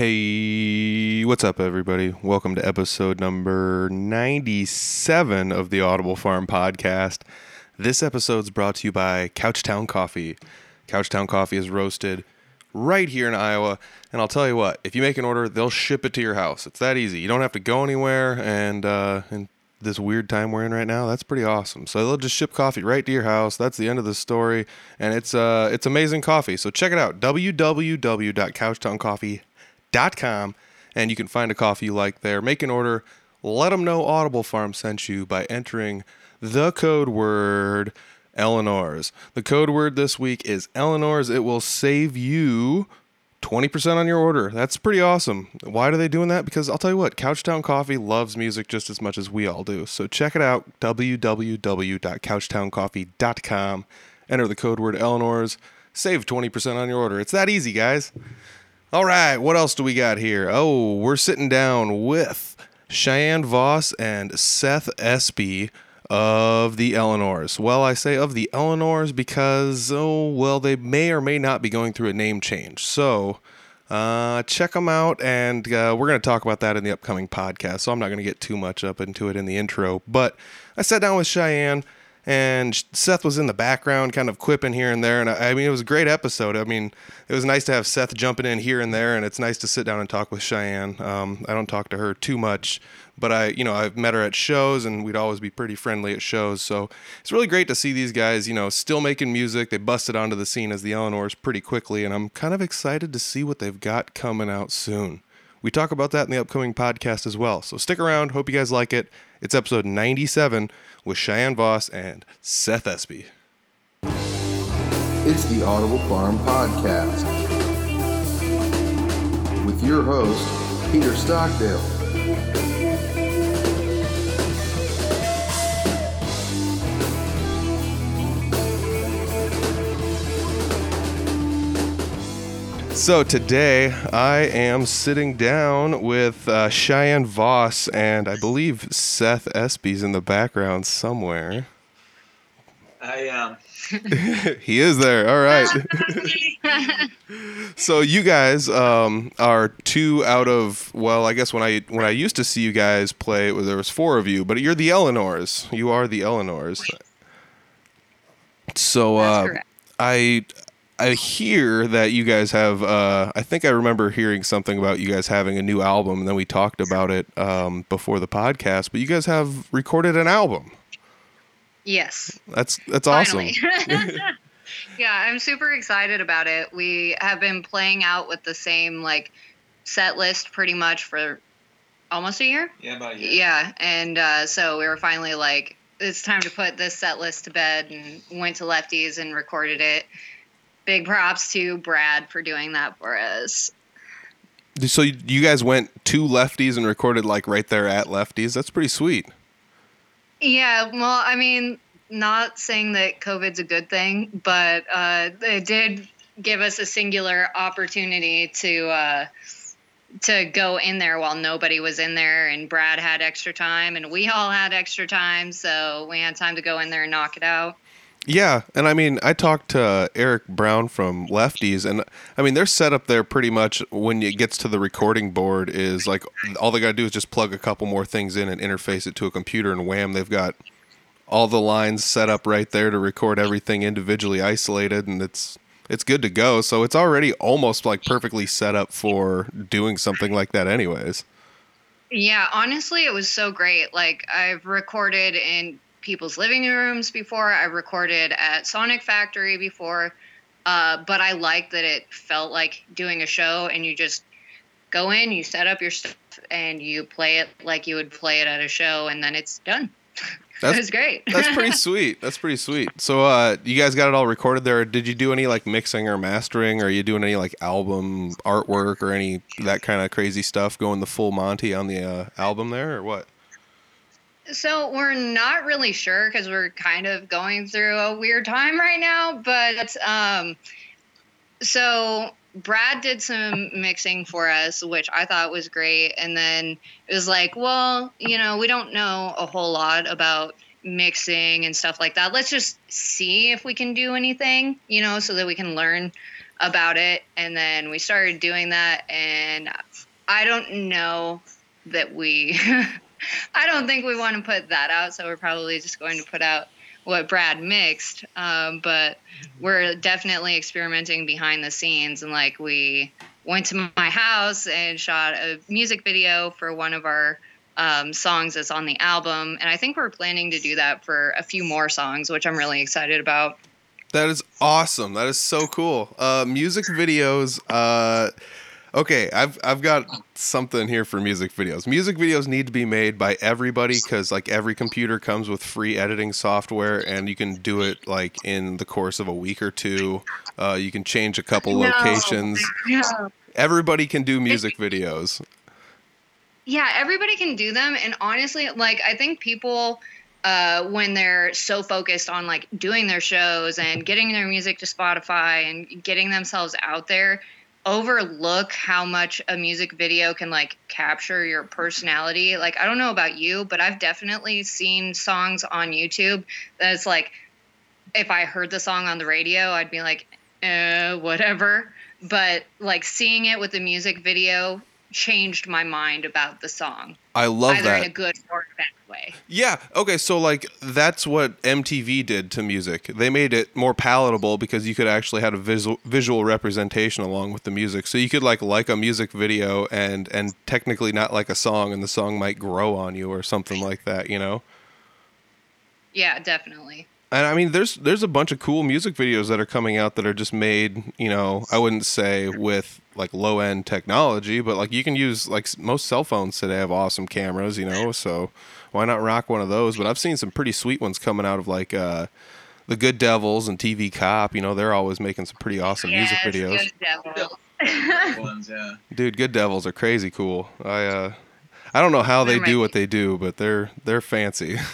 Hey, what's up, everybody? Welcome to episode number 97 of the Audible Farm podcast. This episode is brought to you by Couchtown Coffee. Couchtown Coffee is roasted right here in Iowa. And I'll tell you what, if you make an order, they'll ship it to your house. It's that easy. You don't have to go anywhere. And, uh, this weird time we're in right now, that's pretty awesome. So they'll just ship coffee right to your house. That's the end of the story. And it's, uh, it's amazing coffee. So check it out www.couchtowncoffee.com. Dot com and you can find a coffee you like there. Make an order. Let them know Audible Farm sent you by entering the code word Eleanor's. The code word this week is Eleanor's. It will save you 20% on your order. That's pretty awesome. Why are they doing that? Because I'll tell you what, Couchtown Coffee loves music just as much as we all do. So check it out www.couchtowncoffee.com. Enter the code word Eleanor's. Save 20% on your order. It's that easy, guys. All right, what else do we got here? Oh, we're sitting down with Cheyenne Voss and Seth Espy of the Eleanors. Well, I say of the Eleanors because, oh, well, they may or may not be going through a name change. So uh, check them out, and uh, we're going to talk about that in the upcoming podcast. So I'm not going to get too much up into it in the intro. But I sat down with Cheyenne. And Seth was in the background, kind of quipping here and there. And I, I mean, it was a great episode. I mean, it was nice to have Seth jumping in here and there, and it's nice to sit down and talk with Cheyenne. Um, I don't talk to her too much, but I, you know, I've met her at shows, and we'd always be pretty friendly at shows. So it's really great to see these guys, you know, still making music. They busted onto the scene as the Eleanors pretty quickly, and I'm kind of excited to see what they've got coming out soon. We talk about that in the upcoming podcast as well. So stick around. Hope you guys like it. It's episode 97 with Cheyenne Voss and Seth Espy. It's the Audible Farm Podcast with your host, Peter Stockdale. So today I am sitting down with uh, Cheyenne Voss and I believe Seth Espy's in the background somewhere. I um he is there. All right. so you guys um, are two out of well, I guess when I when I used to see you guys play, it was, there was four of you, but you're the Eleanors. You are the Eleanors. So That's uh, correct. I I hear that you guys have. Uh, I think I remember hearing something about you guys having a new album, and then we talked about it um, before the podcast. But you guys have recorded an album. Yes. That's that's Finally. awesome. yeah, I'm super excited about it. We have been playing out with the same like set list pretty much for almost a year. yeah about a year. Yeah, and uh, so we were finally like, it's time to put this set list to bed, and went to Lefty's and recorded it. Big props to Brad for doing that for us. So you guys went to Lefty's and recorded like right there at Lefty's. That's pretty sweet. Yeah, well, I mean, not saying that COVID's a good thing, but uh, it did give us a singular opportunity to uh, to go in there while nobody was in there, and Brad had extra time, and we all had extra time, so we had time to go in there and knock it out. Yeah, and I mean, I talked to Eric Brown from Lefty's, and I mean, their setup there pretty much when it gets to the recording board is like all they got to do is just plug a couple more things in and interface it to a computer, and wham, they've got all the lines set up right there to record everything individually isolated, and it's it's good to go. So it's already almost like perfectly set up for doing something like that, anyways. Yeah, honestly, it was so great. Like I've recorded in people's living rooms before. I've recorded at Sonic Factory before. Uh, but I like that it felt like doing a show and you just go in, you set up your stuff, and you play it like you would play it at a show, and then it's done. That's- it was great. That's pretty sweet. That's pretty sweet. So, uh, you guys got it all recorded there. Did you do any like mixing or mastering? Or are you doing any like album artwork or any that kind of crazy stuff? Going the full Monty on the uh, album there, or what? So we're not really sure because we're kind of going through a weird time right now. But um, so Brad did some mixing for us, which I thought was great. And then it was like, well, you know, we don't know a whole lot about mixing and stuff like that. Let's just see if we can do anything, you know, so that we can learn. about it. And then we started doing that. And I don't know that we, I don't think we want to put that out. So we're probably just going to put out what Brad mixed. Um, but we're definitely experimenting behind the scenes. And like we went to my house and shot a music video for one of our um, songs that's on the album. And I think we're planning to do that for a few more songs, which I'm really excited about. That is awesome. That is so cool. Uh, music videos. Uh, okay, I've I've got something here for music videos. Music videos need to be made by everybody because like every computer comes with free editing software, and you can do it like in the course of a week or two. Uh, you can change a couple No. locations. No. Everybody can do music videos. Yeah, everybody can do them. And honestly, like, I think people, uh, when they're so focused on like doing their shows and getting their music to Spotify and getting themselves out there, overlook how much a music video can like capture your personality. Like, I don't know about you, but I've definitely seen songs on YouTube that's like, if I heard the song on the radio, I'd be like, eh, whatever. But like seeing it with the music video changed my mind about the song, I love either that. in a good or a bad way. Yeah. Okay. So like that's what MTV did to music. They made it more palatable because you could actually have a visual visual representation along with the music. So you could like like a music video and and technically not like a song, and the song might grow on you or something like that. You know. Yeah, definitely. And I mean, there's there's a bunch of cool music videos that are coming out that are just made. You know, I wouldn't say with like low end technology, but like you can use like most cell phones today have awesome cameras. You know, so why not rock one of those? But I've seen some pretty sweet ones coming out of like uh, the Good Devils and TV Cop. You know, they're always making some pretty awesome music videos. Good devil. ones, yeah. Dude, Good Devils are crazy cool. I uh, I don't know how they They're do my- what they do, but they're they're fancy.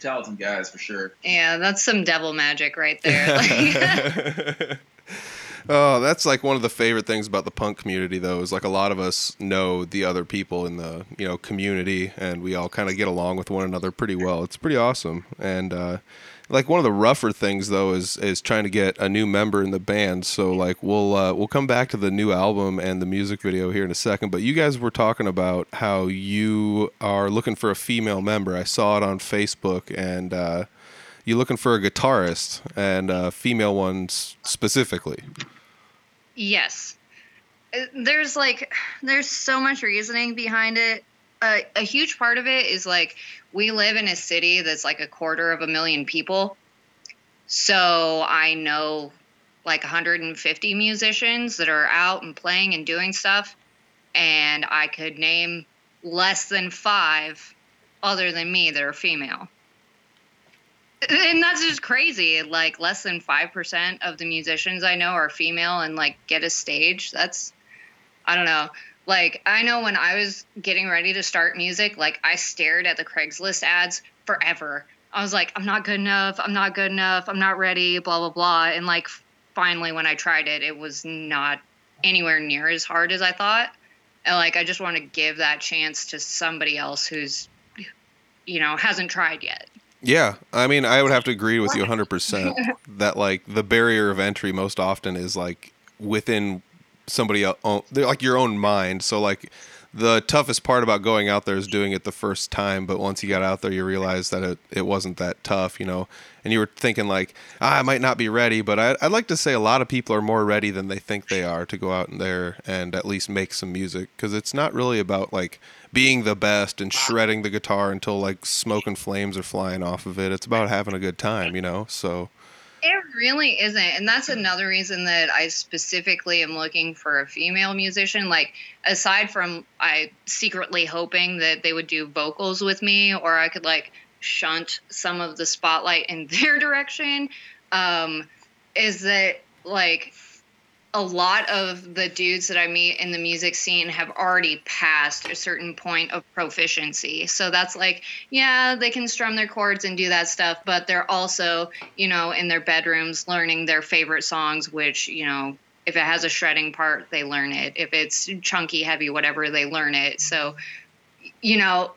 Talented guys for sure. yeah, that's some devil magic right there. Like, oh, that's like one of the favorite things about the punk community, though, is like a lot of us know the other people in the you know community, and we all kind of get along with one another pretty well. It's pretty awesome, and uh, like one of the rougher things though is is trying to get a new member in the band. So like we'll uh, we'll come back to the new album and the music video here in a second. But you guys were talking about how you are looking for a female member. I saw it on Facebook and. Uh, you looking for a guitarist and a female one specifically. Yes. Uh, There's like there's so much reasoning behind it. Uh, a huge part of it is like we live in a city that's like a quarter of a million people. So I know like 150 musicians that are out and playing and doing stuff and I could name less than 5 other than me that are female. And that's just crazy. Like less than five percent of the musicians I know are female and like get a stage. That's I don't know. Like I know when I was getting ready to start music, like I stared at the Craigslist ads forever. I was like, I'm not good enough. I'm not good enough. I'm not ready. Blah blah blah. And like finally, when I tried it, it was not anywhere near as hard as I thought. And like I just want to give that chance to somebody else who's, you know, hasn't tried yet. Yeah, I mean, I would have to agree with you 100% that like the barrier of entry most often is like within somebody else, like your own mind. So like the toughest part about going out there is doing it the first time, but once you got out there, you realize that it, it wasn't that tough, you know. And you were thinking like, ah, I might not be ready, but I, I'd like to say a lot of people are more ready than they think they are to go out there and at least make some music because it's not really about like being the best and shredding the guitar until like smoke and flames are flying off of it. It's about having a good time, you know. So It really isn't. And that's another reason that I specifically am looking for a female musician. Like, aside from I secretly hoping that they would do vocals with me or I could like shunt some of the spotlight in their direction, um, is that like a lot of the dudes that I meet in the music scene have already passed a certain point of proficiency. So that's like, yeah, they can strum their chords and do that stuff, but they're also, you know, in their bedrooms learning their favorite songs, which, you know, if it has a shredding part, they learn it. If it's chunky, heavy, whatever, they learn it. So, you know,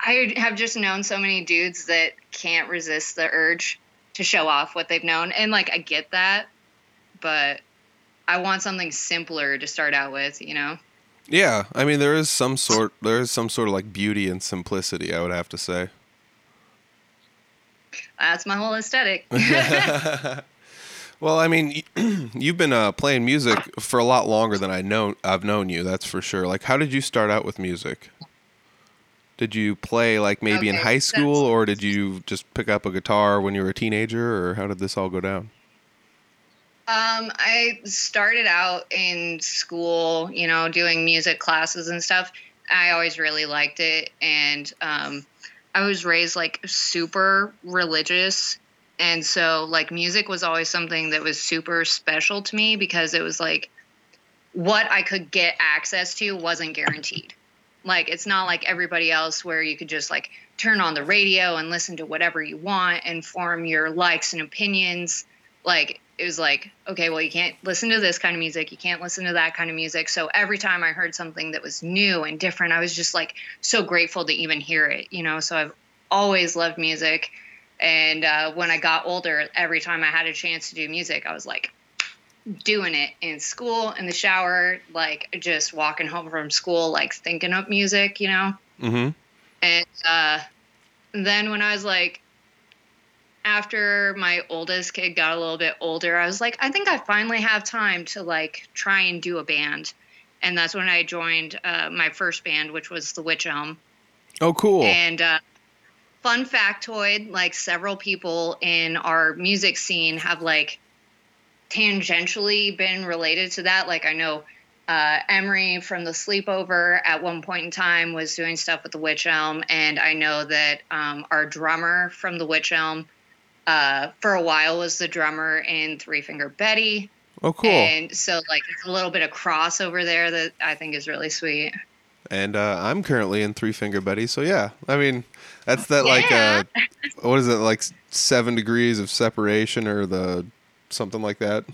I have just known so many dudes that can't resist the urge to show off what they've known. And like, I get that but I want something simpler to start out with, you know? Yeah, I mean there is some sort there is some sort of like beauty and simplicity, I would have to say. That's my whole aesthetic. well, I mean, you've been uh, playing music for a lot longer than I know I've known you. That's for sure. Like, how did you start out with music? Did you play like maybe in high school, or did you just pick up a guitar when you were a teenager, or how did this all go down? Um, I started out in school, you know, doing music classes and stuff. I always really liked it, and um, I was raised like super religious, and so like music was always something that was super special to me because it was like what I could get access to wasn't guaranteed. Like it's not like everybody else where you could just like turn on the radio and listen to whatever you want and form your likes and opinions. Like it was like, okay, well you can't listen to this kind of music, you can't listen to that kind of music. So every time I heard something that was new and different, I was just like so grateful to even hear it, you know. So I've always loved music. And uh, when I got older, every time I had a chance to do music, I was like, doing it in school, in the shower, like just walking home from school, like thinking up music, you know? Mm-hmm. And uh, then when I was like, after my oldest kid got a little bit older, I was like, I think I finally have time to like try and do a band. And that's when I joined uh, my first band, which was the Witch Elm. Oh, cool. And uh, fun factoid like several people in our music scene have like tangentially been related to that. Like I know uh, Emery from the Sleepover at one point in time was doing stuff with the Witch Elm, and I know that um, our drummer from the Witch Elm uh, for a while was the drummer in Three Finger Betty. oh, cool. And so like it's a little bit of crossover there that I think is really sweet. and uh, I'm currently in Three Finger Betty, so yeah. I mean, that's that like uh, what is it like seven degrees of separation or the something like that?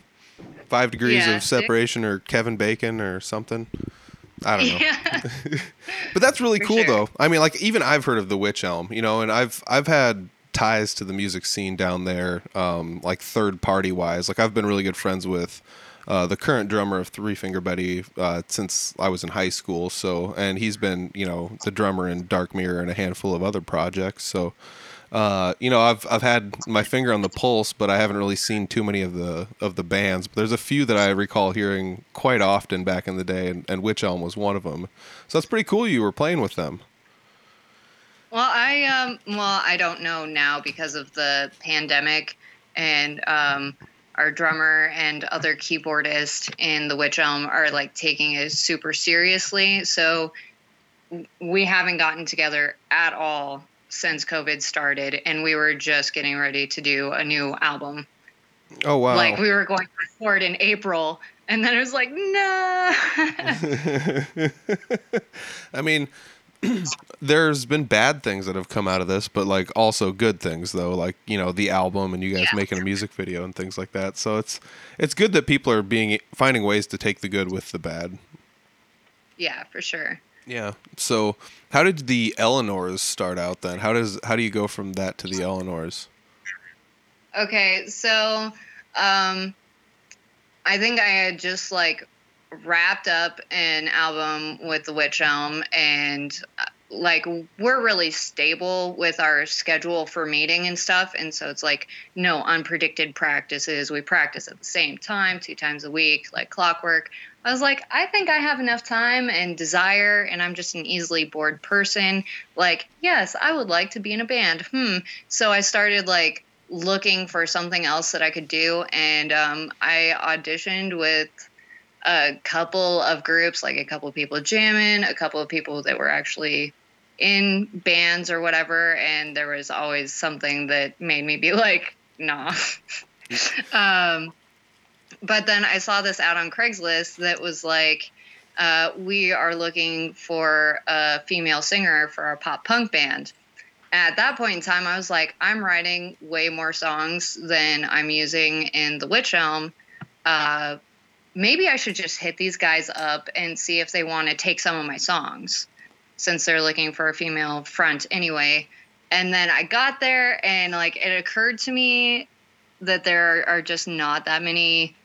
Five degrees Yeah, of separation or Kevin Bacon or something. I don't know. Yeah. But that's really For cool sure. though. I mean, like even I've heard of the Witch Elm, you know, and I've I've had ties to the music scene down there, um, like third party wise. Like I've been really good friends with uh, the current drummer of Three Finger Betty uh, since I was in high school. So, and he's been, you know, the drummer in Dark Mirror and a handful of other projects. So, uh, you know, I've I've had my finger on the pulse, but I haven't really seen too many of the of the bands. But there's a few that I recall hearing quite often back in the day, and, and Witch Elm was one of them. So that's pretty cool. You were playing with them. Well, I um well, I don't know now because of the pandemic and um our drummer and other keyboardist in the Witch Elm are like taking it super seriously. So we haven't gotten together at all since COVID started and we were just getting ready to do a new album. Oh wow! Like we were going to record in April and then it was like, no. I mean, there's been bad things that have come out of this, but like also good things though, like you know the album and you guys Yeah. making a music video and things like that. So it's it's good that people are being finding ways to take the good with the bad. yeah, for sure. Yeah. So how did the Eleanors start out then? How does how do you go from that to the Eleanors? Okay, so um I think I had just like wrapped up an album with the Witch Elm and uh, like we're really stable with our schedule for meeting and stuff and so it's like no unpredicted practices. We practice at the same time, two times a week, like clockwork. I was like, I think I have enough time and desire, and I'm just an easily bored person. Like, yes, I would like to be in a band. Hmm. So I started like looking for something else that I could do, and um, I auditioned with a couple of groups, like a couple of people jamming, a couple of people that were actually in bands or whatever, and there was always something that made me be like, nah. um, but then I saw this out on Craigslist that was like, uh, we are looking for a female singer for our pop punk band. At that point in time, I was like, I'm writing way more songs than I'm using in The Witch Elm. Uh, maybe I should just hit these guys up and see if they want to take some of my songs since they're looking for a female front anyway. And then I got there and like it occurred to me that there are just not that many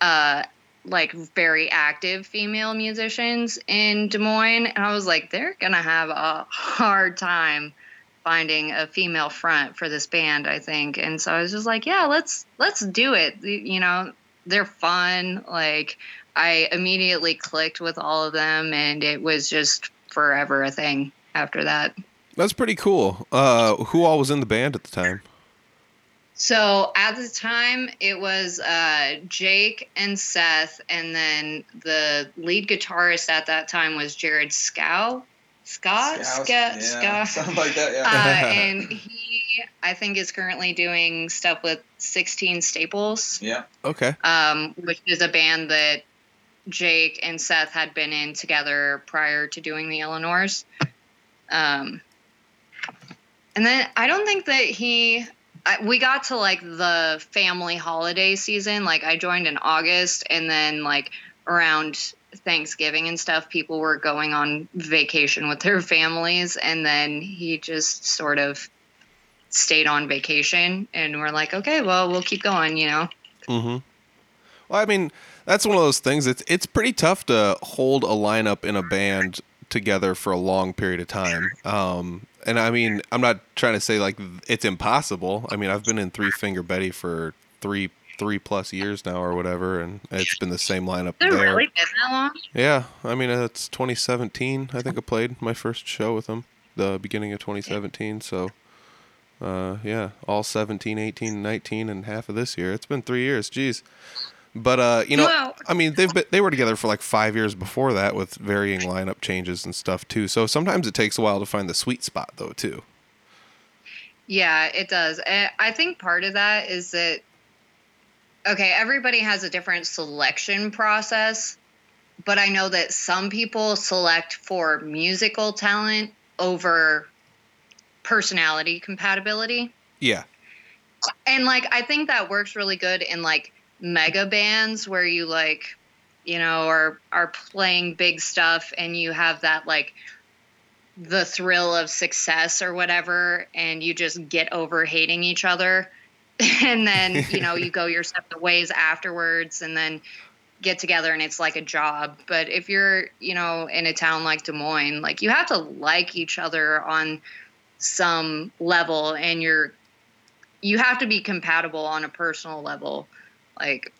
uh, like very active female musicians in Des Moines. And I was like, they're going to have a hard time finding a female front for this band, I think. And so I was just like, yeah, let's let's do it. You know, they're fun. Like I immediately clicked with all of them and it was just forever a thing after that. That's pretty cool. Uh, who all was in the band at the time? So at the time, it was uh, Jake and Seth, and then the lead guitarist at that time was Jared Scow. Scott, Scouse, Scott, yeah, Scott. something like that. Yeah. Uh, and he, I think, is currently doing stuff with 16 Staples, yeah. Okay. um, which is a band that Jake and Seth had been in together prior to doing the Eleanors. Um, and then I don't think that he. I, we got to like the family holiday season. Like I joined in August, and then like around Thanksgiving and stuff, people were going on vacation with their families, and then he just sort of stayed on vacation, and we're like, okay, well, we'll keep going, you know. Mm-hmm. Well, I mean, that's one of those things. It's it's pretty tough to hold a lineup in a band together for a long period of time. Um, and I mean, I'm not trying to say like it's impossible. I mean, I've been in Three Finger Betty for three three plus years now or whatever, and it's been the same lineup there. really been that long? Yeah, I mean, it's 2017. I think I played my first show with them, the beginning of 2017. So, uh, yeah, all 17, 18, 19, and half of this year. It's been three years. Jeez. But uh, you know, Wow. I mean, they've been, they were together for like five years before that with varying lineup changes and stuff too. So sometimes it takes a while to find the sweet spot though too. Yeah, it does. And I think part of that is that okay, everybody has a different selection process, but I know that some people select for musical talent over personality compatibility. Yeah. And like I think that works really good in like mega bands where you like you know are are playing big stuff and you have that like the thrill of success or whatever and you just get over hating each other and then you know you go your separate ways afterwards and then get together and it's like a job but if you're you know in a town like Des Moines like you have to like each other on some level and you're you have to be compatible on a personal level like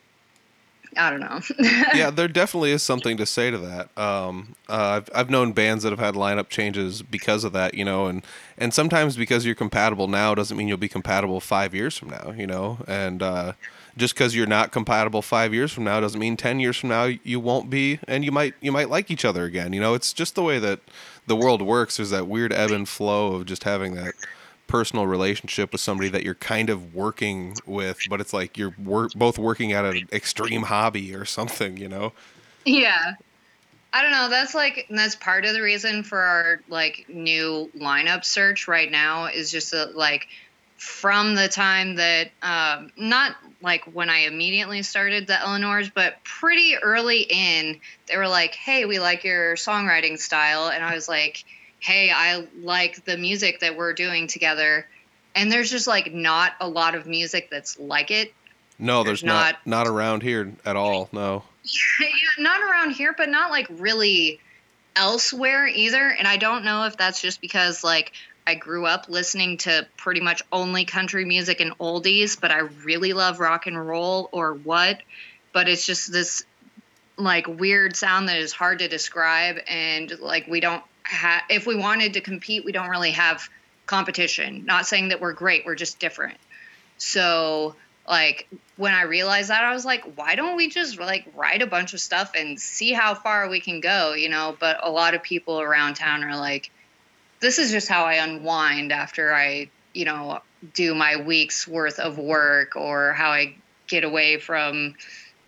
i don't know yeah, there definitely is something to say to that. Um, uh, I've I've known bands that have had lineup changes because of that, you know, and and sometimes because you're compatible now doesn't mean you'll be compatible five years from now, you know, and uh, just because you're not compatible five years from now doesn't mean ten years from now you won't be, and you might you might like each other again, you know. It's just the way that the world works. There's that weird ebb and flow of just having that personal relationship with somebody that you're kind of working with, but it's like you're wor- both working at an extreme hobby or something, you know. yeah i don't know that's like that's part of the reason for our like new lineup search right now is just that like from the time that um, not like when i immediately started the eleanors but pretty early in they were like hey we like your songwriting style and i was like hey i like the music that we're doing together and there's just like not a lot of music that's like it No, there's There's not not around here at all. No. yeah, not around here, but not like really elsewhere either. And I don't know if that's just because like I grew up listening to pretty much only country music and oldies, but I really love rock and roll or what. But it's just this like weird sound that is hard to describe and like we don't have if we wanted to compete, we don't really have competition. Not saying that we're great, we're just different. So like when I realized that, I was like, why don't we just like write a bunch of stuff and see how far we can go, you know? But a lot of people around town are like, this is just how I unwind after I, you know, do my week's worth of work or how I get away from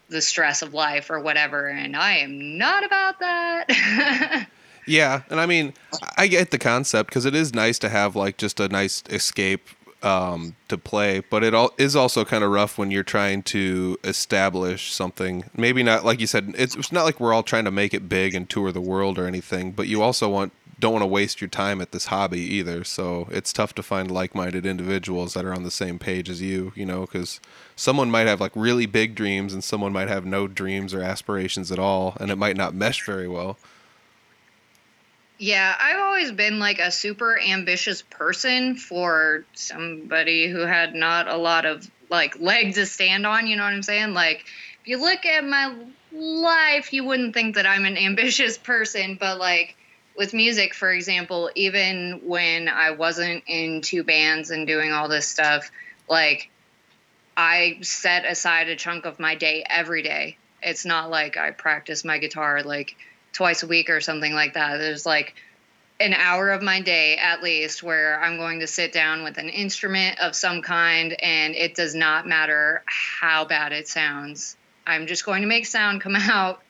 the stress of life or whatever. And I am not about that. Yeah, and I mean, I get the concept because it is nice to have like just a nice escape um, to play, but it all is also kind of rough when you're trying to establish something. Maybe not like you said. It's, it's not like we're all trying to make it big and tour the world or anything, but you also want don't want to waste your time at this hobby either. So it's tough to find like-minded individuals that are on the same page as you, you know, because someone might have like really big dreams and someone might have no dreams or aspirations at all, and it might not mesh very well. Yeah, I've always been like a super ambitious person for somebody who had not a lot of like legs to stand on, you know what I'm saying? Like if you look at my life, you wouldn't think that I'm an ambitious person, but like with music, for example, even when I wasn't in two bands and doing all this stuff, like I set aside a chunk of my day every day. It's not like I practice my guitar like twice a week or something like that. There's like an hour of my day at least where I'm going to sit down with an instrument of some kind and it does not matter how bad it sounds. I'm just going to make sound come out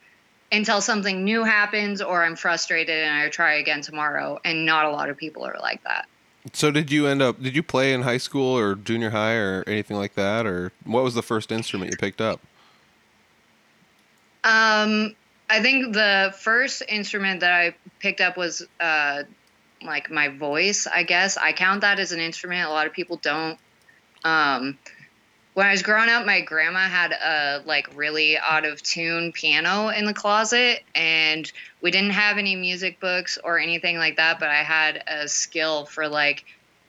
until something new happens or I'm frustrated and I try again tomorrow. And not a lot of people are like that. So did you end up? Did you play in high school or junior high or anything like that, or what was the first instrument you picked up? Um, I think the first instrument that I picked up was uh, like my voice. I guess I count that as an instrument. A lot of people don't. Um, when I was growing up, my grandma had a like really out of tune piano in the closet, and we didn't have any music books or anything like that. But I had a skill for like,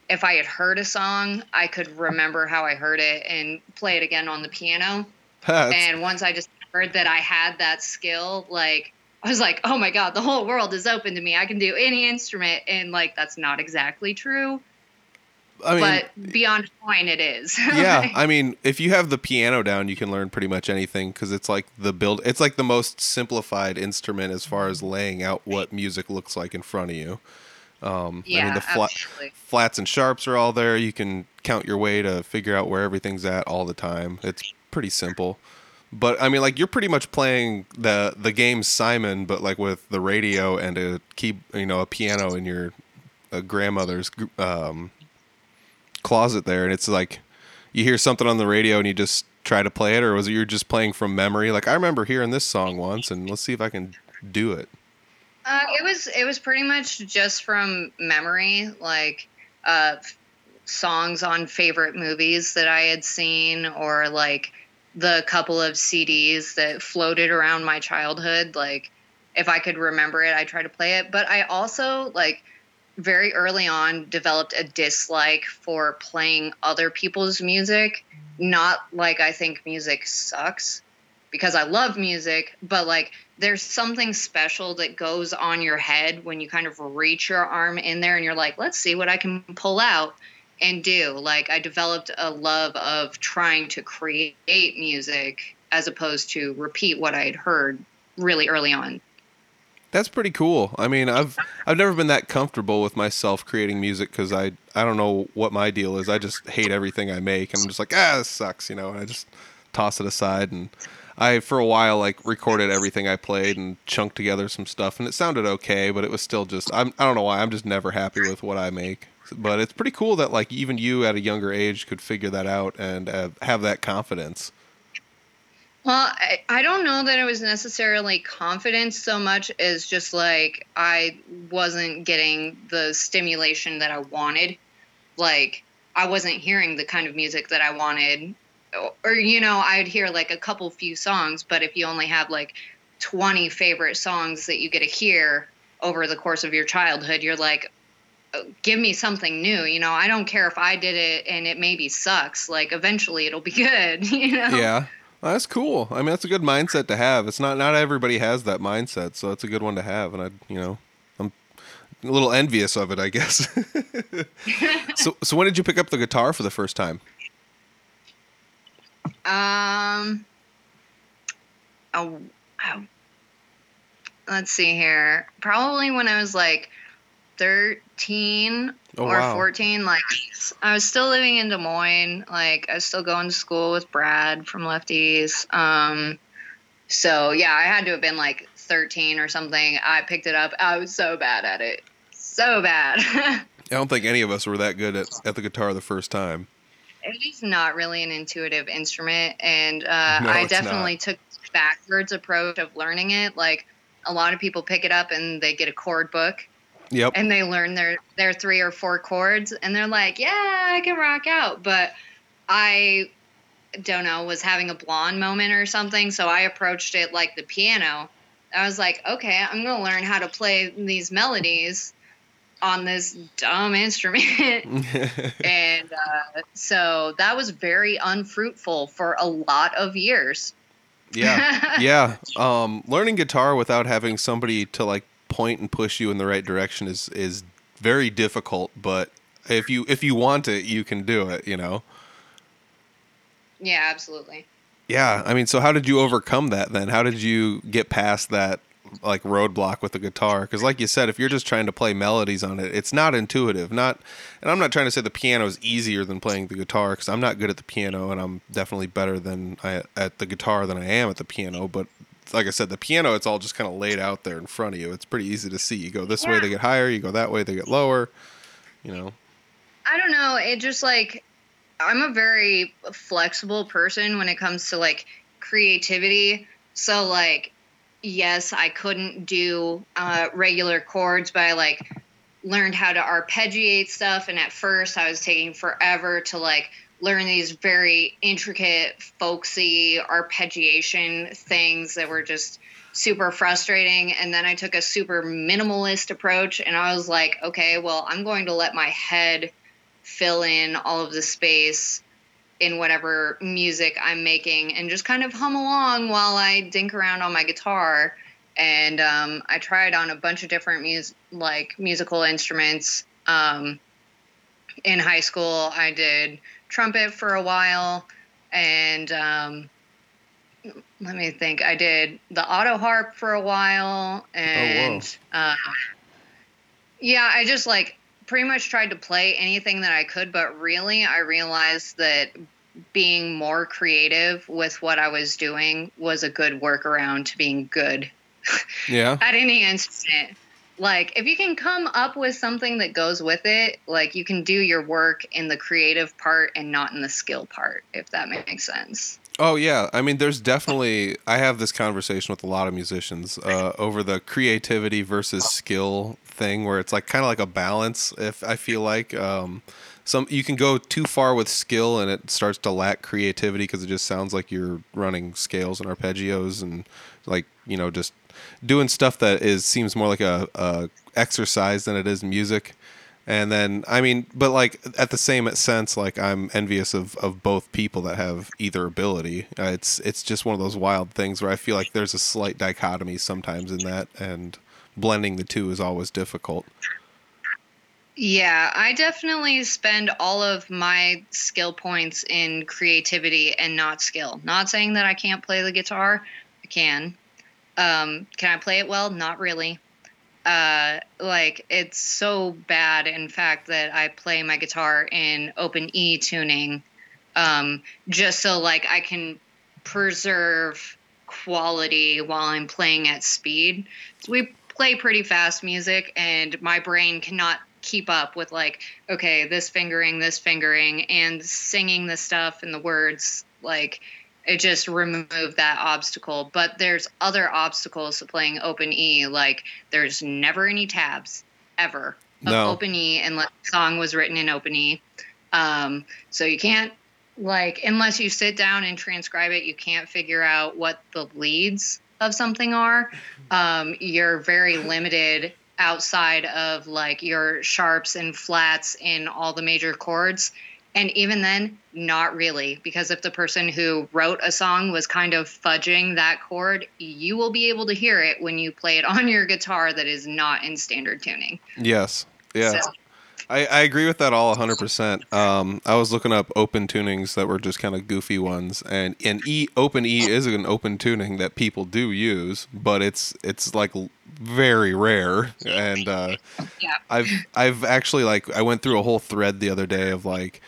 if I had heard a song, I could remember how I heard it and play it again on the piano. That's- and once I just heard that I had that skill, like I was like, oh my god, the whole world is open to me. I can do any instrument, and like that's not exactly true I mean, but beyond point, it is. yeah, I mean, if you have the piano down, you can learn pretty much anything because it's like the build. It's like the most simplified instrument as far as laying out what music looks like in front of you. Um, yeah, I mean, the fla- flats and sharps are all there. You can count your way to figure out where everything's at all the time. It's pretty simple. But I mean, like you're pretty much playing the the game Simon, but like with the radio and a key, you know, a piano in your grandmother's um, closet there, and it's like you hear something on the radio and you just try to play it, or was it you're just playing from memory? Like I remember hearing this song once, and let's see if I can do it. Uh, it was it was pretty much just from memory, like uh, songs on favorite movies that I had seen, or like the couple of CDs that floated around my childhood. Like if I could remember it, I try to play it. But I also like very early on developed a dislike for playing other people's music. Not like I think music sucks because I love music, but like there's something special that goes on your head when you kind of reach your arm in there and you're like, let's see what I can pull out and do. Like I developed a love of trying to create music as opposed to repeat what I had heard really early on. That's pretty cool. I mean, I've I've never been that comfortable with myself creating music because I I don't know what my deal is. I just hate everything I make. and I'm just like ah, this sucks, you know. And I just toss it aside. And I for a while like recorded everything I played and chunked together some stuff, and it sounded okay, but it was still just I'm I don't know why I'm just never happy with what I make. But it's pretty cool that like even you at a younger age could figure that out and uh, have that confidence. Well, I, I don't know that it was necessarily confidence so much as just like I wasn't getting the stimulation that I wanted. Like, I wasn't hearing the kind of music that I wanted. Or, you know, I'd hear like a couple few songs, but if you only have like 20 favorite songs that you get to hear over the course of your childhood, you're like, "Oh, give me something new. You know, I don't care if I did it and it maybe sucks. Like, eventually it'll be good, you know? Yeah. That's cool. I mean, that's a good mindset to have. It's not not everybody has that mindset, so it's a good one to have. And I, you know, I'm a little envious of it, I guess. so, so when did you pick up the guitar for the first time? Um. Oh, oh. Let's see here. Probably when I was like 13 Oh, or wow. 14. Like, I was still living in Des Moines. Like, I was still going to school with Brad from Lefty's. Um, so, yeah, I had to have been like 13 or something. I picked it up. I was so bad at it. So bad. I don't think any of us were that good at, at the guitar the first time. it is not really an intuitive instrument and uh, No, i definitely took backwards approach of learning it like a lot of people pick it up and they get a chord book Yep. and they learn their their three or four chords and they're like yeah i can rock out but i don't know was having a blonde moment or something so i approached it like the piano i was like okay i'm going to learn how to play these melodies on this dumb instrument and uh, so that was very unfruitful for a lot of years yeah. Yeah. Um, learning guitar without having somebody to like point and push you in the right direction is is very difficult, but if you if you want it, you can do it, you know. yeah absolutely Yeah, I mean, so how did you overcome that then? How did you get past that like roadblock with the guitar? Because, like you said, if you're just trying to play melodies on it, it's not intuitive. Not, and I'm not trying to say the piano is easier than playing the guitar because I'm not good at the piano, and I'm definitely better than I, at the guitar than I am at the piano. But like I said, the piano, it's all just kind of laid out there in front of you. It's pretty easy to see. You go this way, they get higher. You go that way, they get lower. You know. I don't know. It just like I'm a very flexible person when it comes to like creativity. So like yes, I couldn't do uh, regular chords, but I like learned how to arpeggiate stuff. And at first, I was taking forever to like learn these very intricate, folksy arpeggiation things that were just super frustrating. And then I took a super minimalist approach, and I was like, okay, well, I'm going to let my head fill in all of the space in whatever music I'm making and just kind of hum along while I dink around on my guitar. And um, I tried on a bunch of different mus- like musical instruments. Um, in high school, I did trumpet for a while, and um, let me think. I did the auto harp for a while, and uh, yeah, I just like pretty much tried to play anything that I could, but really I realized that being more creative with what I was doing was a good workaround to being good Yeah. at any instrument. Like if you can come up with something that goes with it, like you can do your work in the creative part and not in the skill part, if that makes sense. Oh yeah, I mean, there's definitely. I have this conversation with a lot of musicians uh, over the creativity versus skill thing, where it's like kind of like a balance. If I feel like um, some you can go too far with skill and it starts to lack creativity because it just sounds like you're running scales and arpeggios and like you know just doing stuff that is seems more like a, a exercise than it is music. And then, I mean, but like at the same sense, like I'm envious of, of both people that have either ability. Uh, it's it's just one of those wild things where I feel like there's a slight dichotomy sometimes in that, and blending the two is always difficult. Yeah, I definitely spend all of my skill points in creativity and not skill. Not saying that I can't play the guitar, I can. Um, can I play it well? Not really. Uh, like it's so bad, in fact, that I play my guitar in open E tuning, um, just so like I can preserve quality while I'm playing at speed. So we play pretty fast music, and my brain cannot keep up with like, okay, this fingering, this fingering, and singing the stuff and the words. Like, it just removed that obstacle. But there's other obstacles to playing open E. Like, there's never any tabs ever of No. open E unless the song was written in open E. Um, so you can't like unless you sit down and transcribe it, you can't figure out what the leads of something are. Um, you're very limited outside of like your sharps and flats in all the major chords. And even then, not really, because if the person who wrote a song was kind of fudging that chord, you will be able to hear it when you play it on your guitar that is not in standard tuning. Yes. Yeah. So- I, I agree with that all 100%. Um, I was looking up open tunings that were just kind of goofy ones, and and E open E is an open tuning that people do use, but it's it's like very rare. And uh, Yeah. I've I've actually like I went through a whole thread the other day of like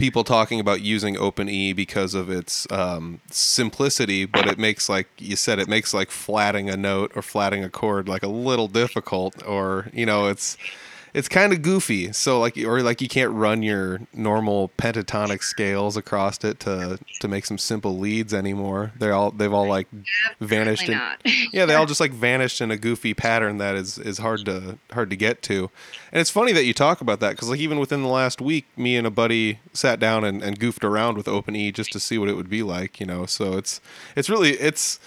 people talking about using open E because of its um, simplicity, but it makes like you said it makes like flatting a note or flatting a chord like a little difficult, or you know it's it's kind of goofy. So like, or like you can't run your normal pentatonic scales across it to to make some simple leads anymore. They're all they've all like vanished. In, yeah, they all just like vanished in a goofy pattern that is is hard to hard to get to. And it's funny that you talk about that because like even within the last week, me and a buddy sat down and, and goofed around with Open E just to see what it would be like. You know, so it's it's really it's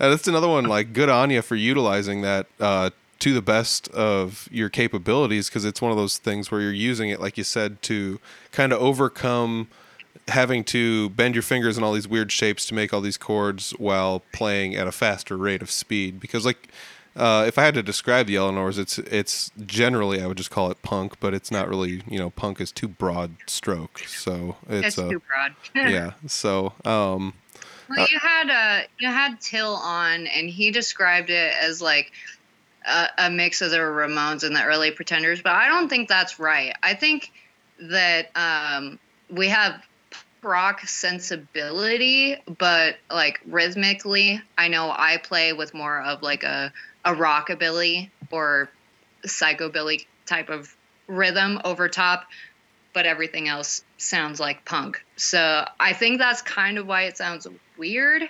uh, that's another one like good on you for utilizing that uh, to the best of your capabilities because it's one of those things where you're using it like you said to kind of overcome having to bend your fingers in all these weird shapes to make all these chords while playing at a faster rate of speed because like uh, if I had to describe the Eleanors, it's it's generally I would just call it punk, but it's not really you know punk is too broad stroke, so it's uh, too broad. yeah. So um, Well, you had uh, you had Till on, and he described it as like a, mix of the Ramones and the early Pretenders, but I don't think that's right. I think that um, we have rock sensibility, but like rhythmically, I know I play with more of like a a rockabilly or psychobilly type of rhythm over top but everything else sounds like punk. So I think that's kind of why it sounds weird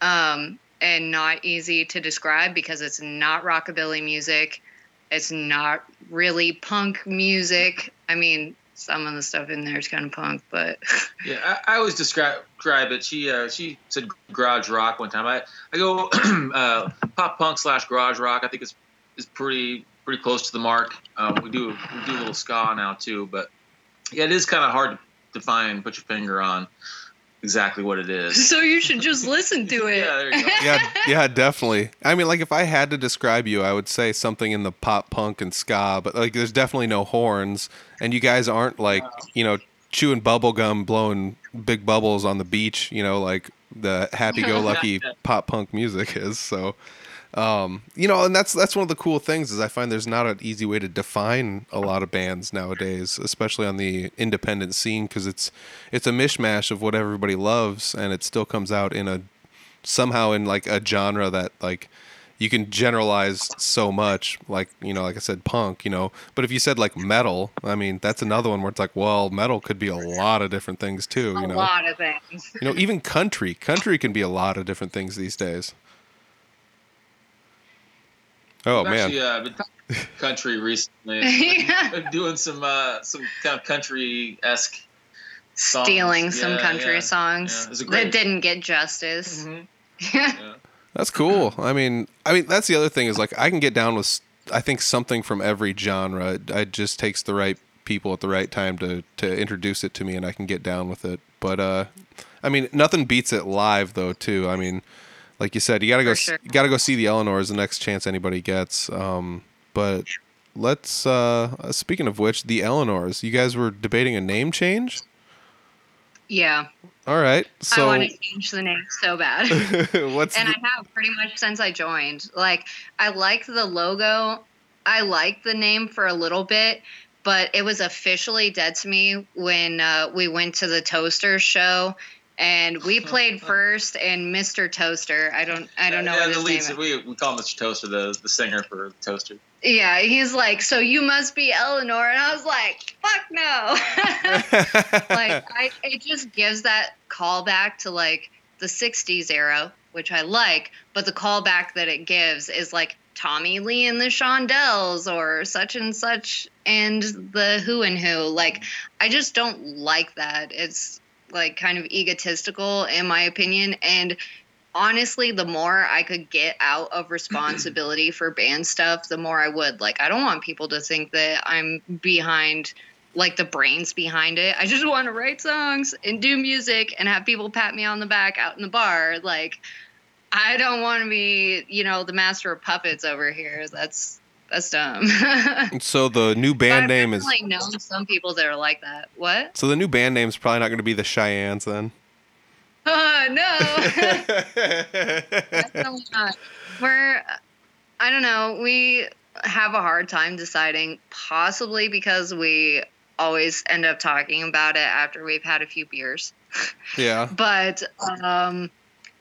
um, and not easy to describe because it's not rockabilly music. It's not really punk music. I mean, some of the stuff in there is kind of punk, but Yeah, I, I always describe describe it. She uh, she said garage rock one time. I I go uh, pop punk slash garage rock. I think it's is pretty pretty close to the mark. Um, we do we do a little ska now too, but yeah, it is kind of hard to define, put your finger on exactly what it is. so you should just listen to it. Yeah, there you go. yeah, yeah, definitely. I mean, like if I had to describe you, I would say something in the pop punk and ska, but like there's definitely no horns, and you guys aren't like you know chewing bubble gum, blowing big bubbles on the beach, you know, like the happy-go-lucky pop punk music is. So, um, you know, and that's that's one of the cool things is I find there's not an easy way to define a lot of bands nowadays, especially on the independent scene, because it's it's a mishmash of what everybody loves, and it still comes out in a somehow in like a genre that like you can generalize so much like you know like i said punk you know. But if you said like metal i mean that's another one where it's like well metal could be a lot of different things too A you know. lot of things. you know even country country can be a lot of different things these days oh I've man actually uh, been country recently. Yeah. Been doing some uh, some kind of country esque. Songs. Stealing some Yeah, country yeah, songs yeah. It that didn't get justice. Mhm. Yeah. Yeah. That's cool. I mean, I mean that's the other thing is like I can get down with I think something from every genre. It, it just takes the right people at the right time to to introduce it to me, and I can get down with it. But uh, I mean, nothing beats it live though. Too. I mean, like you said, you gotta go. Sure. You gotta go see the Eleanors the next chance anybody gets. Um, but let's. Uh, speaking of which, the Eleanors. You guys were debating a name change. yeah. All right. So I want to change the name so bad. what's and the- I have pretty much since I joined. Like, I like the logo. I liked the name for a little bit, but it was officially dead to me when uh, we went to the Toaster show and we played first. And Mr. Toaster, I don't, I don't know Yeah, what the his lead, name is. we, we call him Mr. Toaster, the, the singer for Toaster. Yeah, he's like, so you must be Eleanor, and I was like, fuck no. like I, it just gives that callback to like the 60s era which i like but the callback that it gives is like tommy lee and the shondells or such and such and the who and who like i just don't like that it's like kind of egotistical in my opinion and honestly the more i could get out of responsibility for band stuff the more i would like i don't want people to think that i'm behind like the brains behind it. I just want to write songs and do music and have people pat me on the back out in the bar. Like, I don't want to be, you know, the master of puppets over here. That's that's dumb. so the new band name is. definitely known some people that are like that. What? So the new band name is probably not going to be the Cheyennes then. Oh no, definitely not. We're, I don't know. We have a hard time deciding, possibly because we always end up talking about it after we've had a few beers. yeah. but um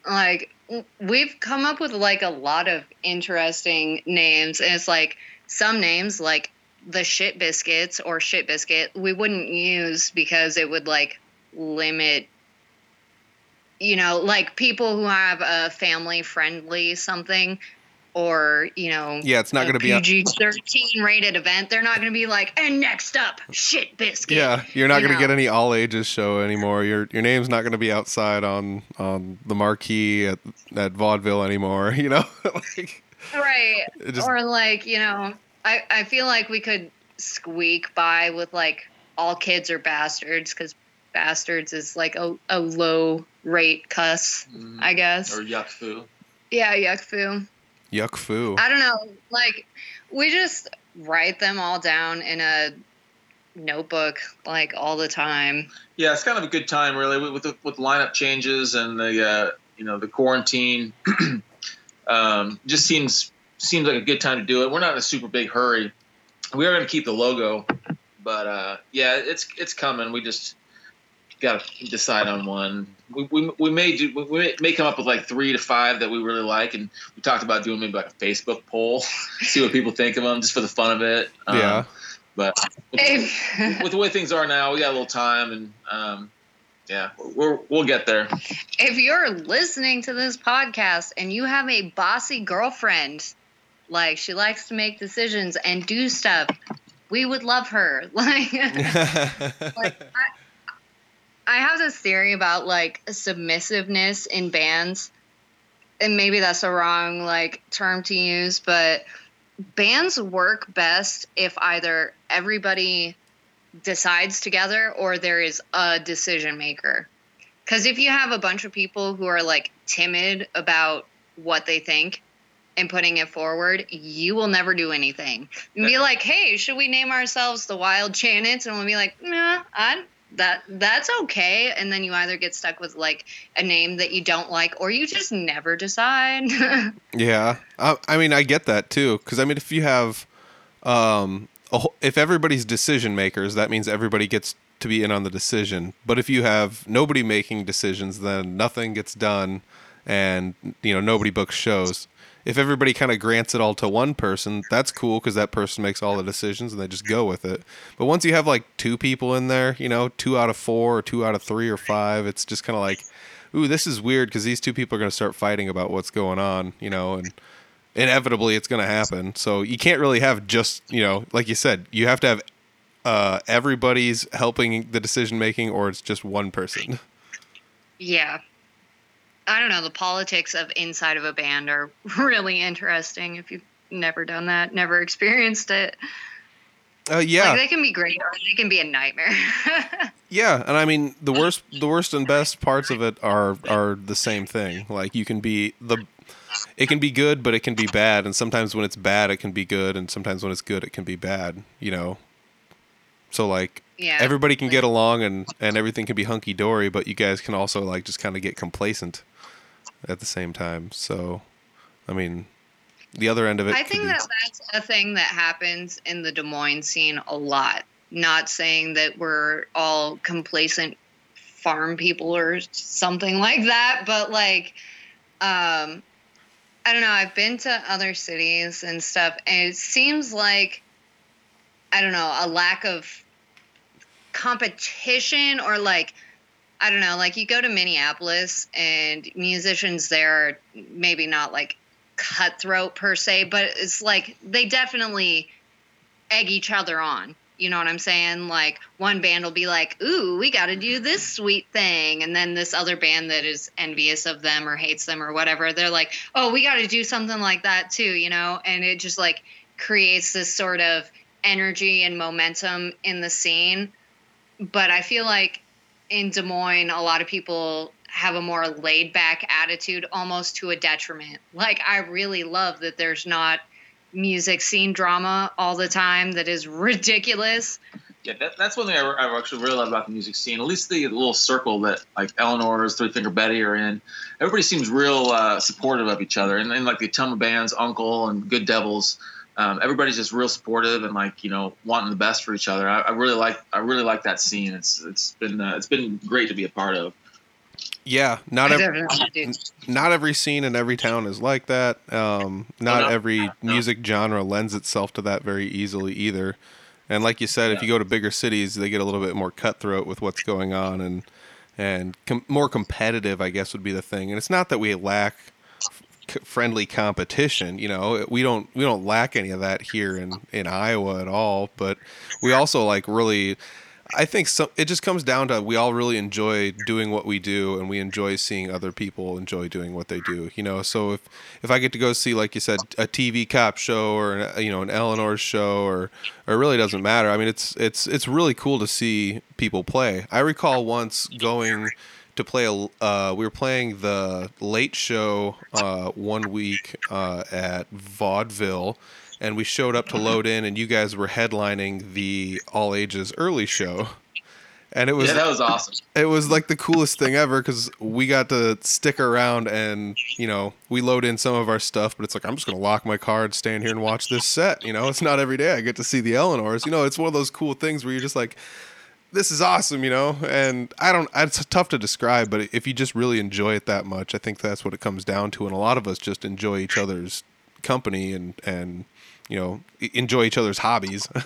like we've come up with like a lot of interesting names and it's like some names like the shit biscuits or shit biscuit we wouldn't use because it would like limit you know like people who have a family friendly something or you know Yeah, it's not going to be. On, PG-13 rated event they're not going to be like and next up shit biscuit yeah, you're not you going to get any all ages show anymore. Your your name's not going to be outside on on the marquee at at vaudeville anymore. You know, like right just or like you know i i feel like we could squeak by with like all kids are bastards because bastards is like a, a low rate cuss Mhm. i guess or yuck foo. yeah yuck foo yuck foo. i don't know like we just write them all down in a notebook like all the time Yeah, it's kind of a good time really with with the, with lineup changes and the uh, you know the quarantine. um, just seems seems like a good time to do it. We're not in a super big hurry. We are going to keep the logo, but uh, yeah, it's it's coming. We just got to decide on one. We, we, we may do we may, may come up with like three to five that we really like, and we talked about doing maybe like a Facebook poll, see what people think of them, just for the fun of it. Um, yeah, but if, with the way things are now, we got a little time, and um, yeah, we're, we'll get there. if you're listening to this podcast and you have a bossy girlfriend, like she likes to make decisions and do stuff, we would love her. Like, like I, I have this theory about like submissiveness in bands, and maybe that's a wrong like term to use, but bands work best if either everybody decides together or there is a decision maker. Because if you have a bunch of people who are like timid about what they think and putting it forward, you will never do anything. And be like, hey, should we name ourselves the Wild Janets? And we'll be like, nah, I, that that's okay. And then you either get stuck with like a name that you don't like, or you just never decide. yeah. I, I mean, I get that too, because I mean, if you have, um, if everybody's decision makers, that means everybody gets to be in on the decision. But if you have nobody making decisions, then nothing gets done, and you know nobody books shows. If everybody kind of grants it all to one person, that's cool because that person makes all the decisions and they just go with it. But once you have like two people in there, you know, two out of four or two out of three or five, it's just kind of like, ooh, this is weird because these two people are going to start fighting about what's going on, you know, and inevitably it's going to happen. So you can't really have just, you know, like you said, you have to have uh, everybody's helping the decision making or it's just one person. yeah. I don't know. The politics of inside of a band are really interesting if you've never done that, never experienced it. Uh, yeah. Like they can be great or they can be a nightmare. Yeah, and I mean the worst, the worst and best parts of it are are the same thing. Like you can be the, it can be good, but it can be bad, and sometimes when it's bad, it can be good, and sometimes when it's good, it can be bad. You know. So like yeah. everybody can get along and and everything can be hunky dory, but you guys can also like just kind of get complacent at the same time. So, I mean, the other end of it. I think that that's a thing that happens in the Des Moines scene a lot. Not saying that we're all complacent farm people or something like that, but like, um, I don't know. I've been to other cities and stuff, and it seems like, I don't know, a lack of competition or like, I don't know, like you go to Minneapolis and musicians there are maybe not like cutthroat per se, but it's like they definitely egg each other on. You know what I'm saying? Like one band will be like, "Ooh, we got to do this sweet thing," and then this other band that is envious of them or hates them or whatever, they're like, "Oh, we got to do something like that too," you know? And it just like creates this sort of energy and momentum in the scene. But I feel like in Des Moines, a lot of people have a more laid back attitude, almost to a detriment. Like, I really love that there's not music scene drama all the time that is ridiculous. Yeah, that, that's one thing I, I actually really love about the music scene. At least the little circle that like Eleanor's Three Finger Betty are in. Everybody seems real uh, supportive of each other, and then like the Tuma bands, Uncle and Good Devils. Um, everybody's just real supportive and like you know wanting the best for each other. I, I really like I really like that scene. It's it's been uh, it's been great to be a part of. Yeah, not I ev- definitely do. not every scene in every town is like that. Um, not no. every No. music genre lends itself to that very easily either. And like you said, if you go to bigger cities, they get a little bit more cutthroat with what's going on and and com- more competitive. I guess would be the thing. And it's not that we lack c- friendly competition. You know, we don't we don't lack any of that here in in Iowa at all. But we also like really. I think so. It just comes down to we all really enjoy doing what we do, and we enjoy seeing other people enjoy doing what they do. You know, so if if I get to go see, like you said, a TV cop show or an, you know an Eleanor's show, or or it really doesn't matter. I mean, it's it's it's really cool to see people play. I recall once going to play a. Uh, we were playing the Late Show uh, one week uh, at Vaudeville and we showed up to load in and you guys were headlining the all ages early show and it was yeah, that was awesome. it was like the coolest thing ever because we got to stick around and you know we load in some of our stuff but it's like i'm just gonna lock my car and stand here and watch this set you know it's not every day i get to see the eleanors you know it's one of those cool things where you're just like this is awesome you know and i don't it's tough to describe but if you just really enjoy it that much i think that's what it comes down to and a lot of us just enjoy each other's company and and you know enjoy each other's hobbies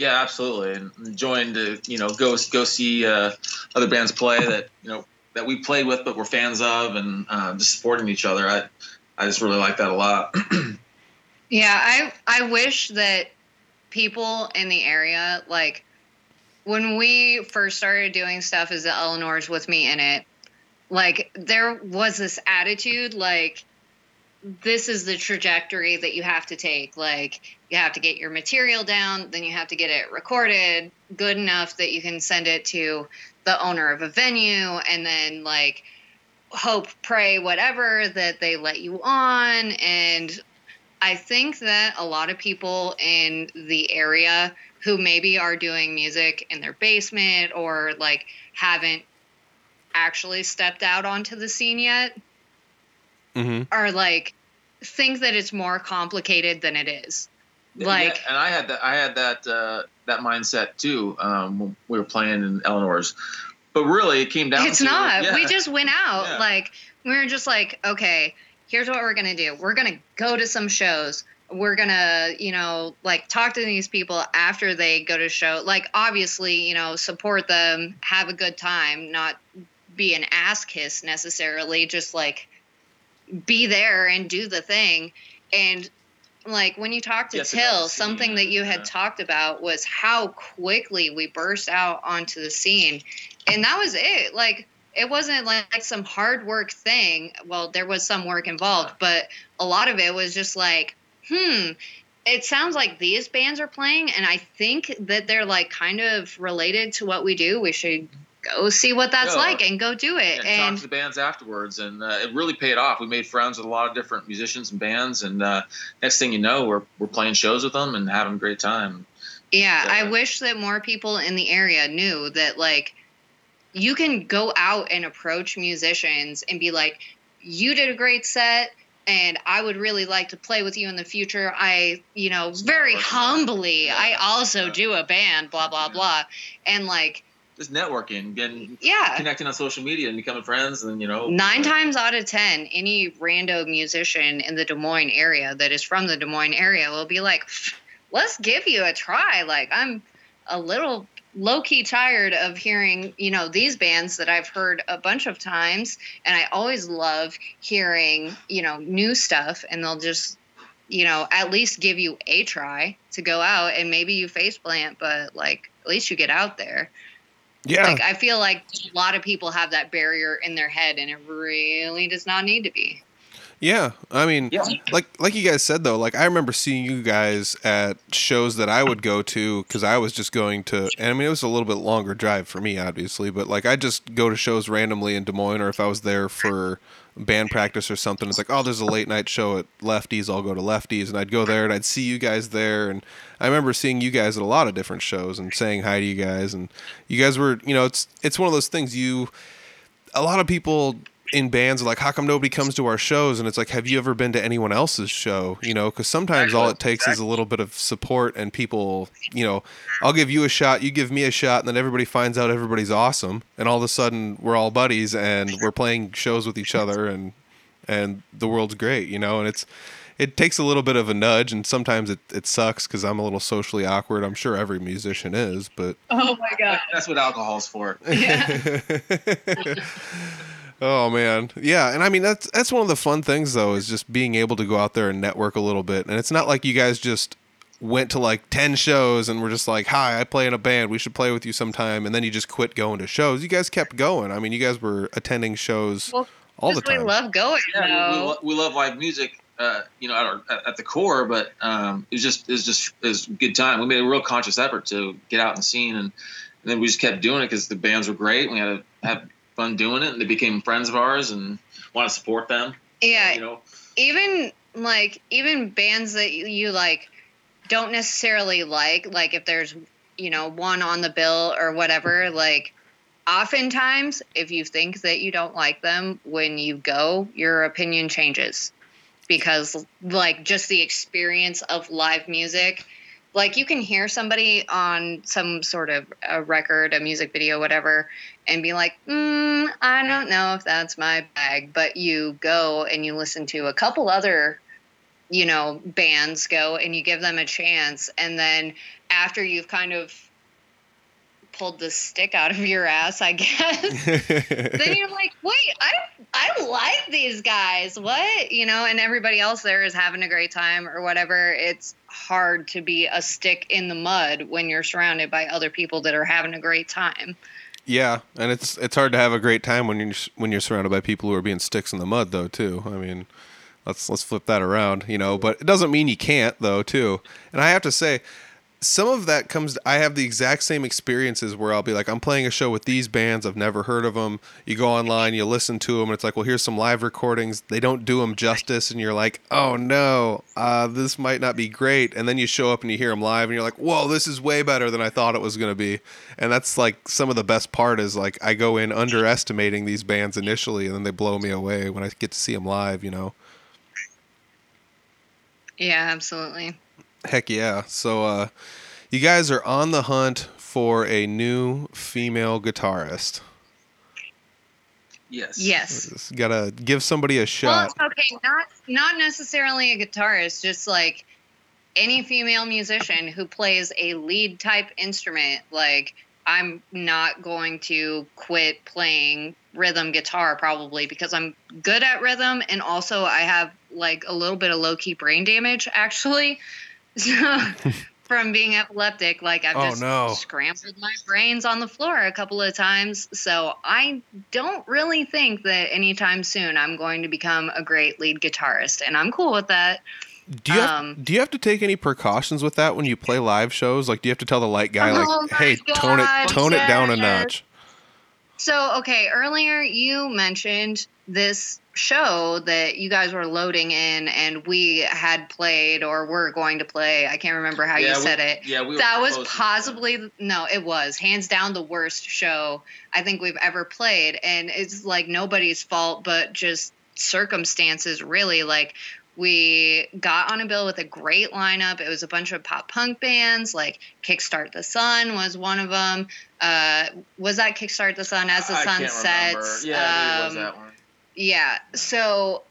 Yeah, absolutely, and enjoying to you know go go see uh, other bands play that you know that we played with but we're fans of, and uh, just supporting each other. I I just really like that a lot. Yeah, I I wish that people in the area like when we first started doing stuff as the Eleanors with me in it, like there was this attitude like this is the trajectory that you have to take. Like you have to get your material down, then you have to get it recorded good enough that you can send it to the owner of a venue and then like hope, pray, whatever that they let you on and I think that a lot of people in the area who maybe are doing music in their basement or like haven't actually stepped out onto the scene yet mm-hmm. are like think that it's more complicated than it is. Like yeah, and I had that I had that uh, that mindset too um, when we were playing in Eleanor's, but really it came down. it's to, not. yeah. We just went out. Yeah. Like we were just like, okay, here's what we're gonna do. We're gonna go to some shows. We're gonna, you know, like talk to these people after they go to show. Like obviously, you know, support them, have a good time, not be an ass kiss necessarily. Just like be there and do the thing. And like when you talked to Get to know the Till, something that you had yeah. talked about was how quickly we burst out onto the scene. And that was it. Like it wasn't like some hard work thing. Well, there was some work involved, but a lot of it was just like, hmm, it sounds like these bands are playing, and I think that they're like kind of related to what we do. We should go see what that's Go. like and go do it. and, And talk to the bands afterwards, and uh, it really paid off. We made friends with a lot of different musicians and bands, and uh, next thing you know, we're we're playing shows with them and having a great time. Yeah, I wish that more people in the area knew that like you can go out and approach musicians and be like, "You did a great set and I would really like to play with you in the future. I, you know, very humbly, Yeah. I also Yeah. do a band, blah blah Yeah. blah." And like, Just networking, getting yeah. connecting on social media and becoming friends, and you know, Nine uh, times out of ten, any rando musician in the Des Moines area that is from the Des Moines area will be like, "Let's give you a try." Like I'm a little low key tired of hearing, you know, these bands that I've heard a bunch of times, and I always love hearing, you know, new stuff, and they'll just, you know, at least give you a try to go out, and maybe you face plant, but like at least you get out there. yeah Like I feel like a lot of people have that barrier in their head, and it really does not need to be. Yeah, I mean, Yeah. like like you guys said though, like I remember seeing you guys at shows that I would go to because I was just going to, and I mean it was a little bit longer drive for me, obviously, but like I just go to shows randomly in Des Moines, or if I was there for band practice or something, it's like oh, there's a late night show at Lefty's, I'll go to Lefty's, and I'd go there and I'd see you guys there, and I remember seeing you guys at a lot of different shows and saying hi to you guys, and you guys were, you know, it's it's one of those things you a lot of people in bands like how come nobody comes to our shows and it's like have you ever been to anyone else's show you know because sometimes all it takes is a little bit of support and people you know i'll give you a shot you give me a shot and then everybody finds out everybody's awesome and all of a sudden we're all buddies and we're playing shows with each other and and the world's great you know and it's it takes a little bit of a nudge and sometimes it, it sucks because i'm a little socially awkward i'm sure every musician is but Oh my god. That's what alcohol's for. Yeah. oh man, yeah, and I mean that's that's one of the fun things though is just being able to go out there and network a little bit, and it's not like you guys just went to like 10 shows and were just like hi i play in a band we should play with you sometime and then you just quit going to shows you guys kept going i mean you guys were attending shows Well, all the Just we love going. Yeah, we, we, lo- we love live music, uh, you know, at, our, at, at the core. But um, it was just it was just it was a good time. We made a real conscious effort to get out in the scene, and, and then we just kept doing it because the bands were great. We had to have fun doing it, and they became friends of ours, and want to support them. yeah, You know, even like even bands that you, you like don't necessarily like like if there's you know one on the bill or whatever like oftentimes if you think that you don't like them when you go your opinion changes because like just the experience of live music like you can hear somebody on some sort of a record a music video whatever and be like mm, i don't know if that's my bag but you go and you listen to a couple other you know bands go and you give them a chance and then after you've kind of pulled the stick out of your ass i guess then you're like, wait, I I like these guys. What you know? And everybody else there is having a great time or whatever. It's hard to be a stick in the mud when you're surrounded by other people that are having a great time. Yeah and it's it's hard to have a great time when you're when you're surrounded by people who are being sticks in the mud though too. I mean let's let's flip that around you know but it doesn't mean you can't though too. And i have to say some of that comes i have the exact same experiences where i'll be like i'm playing a show with these bands. I've never heard of them you go online you listen to them and it's like well here's some live recordings. They don't do them justice and you're like oh no uh, this might not be great. And then you show up and you hear them live and you're like whoa this is way better than i thought it was going to be. And that's like some of the best part is like i go in underestimating these bands initially and then they blow me away when i get to see them live you know? Yeah, absolutely. Heck yeah. So uh you guys are on the hunt for a new female guitarist. yes, Yes. Gotta give somebody a shot. Well, okay, not not necessarily a guitarist, just like any female musician who plays a lead type instrument. Like I'm not going to quit playing rhythm guitar probably because I'm good at rhythm and also I have like a little bit of low key brain damage actually. From being epileptic, like I've Oh, just no. scrambled my brains on the floor a couple of times. So I don't really think that anytime soon I'm going to become a great lead guitarist, and I'm cool with that. do you have, um, do you have to take any precautions with that when you play live shows? Like do you have to tell the light guy like, Oh "Hey, tone it God, tone it down a notch." So, okay, earlier you mentioned this show that you guys were loading in and we had played or were going to play. I can't remember how Yeah, you we- said it. Yeah, we were that was possibly no it was hands down the worst show i think we've ever played and it's like nobody's fault but just circumstances really like we got on a bill with a great lineup it was a bunch of pop punk bands like kickstart the sun was one of them uh was that kickstart the sun as the I sun sets. Yeah, it was Um, that one. Yeah. So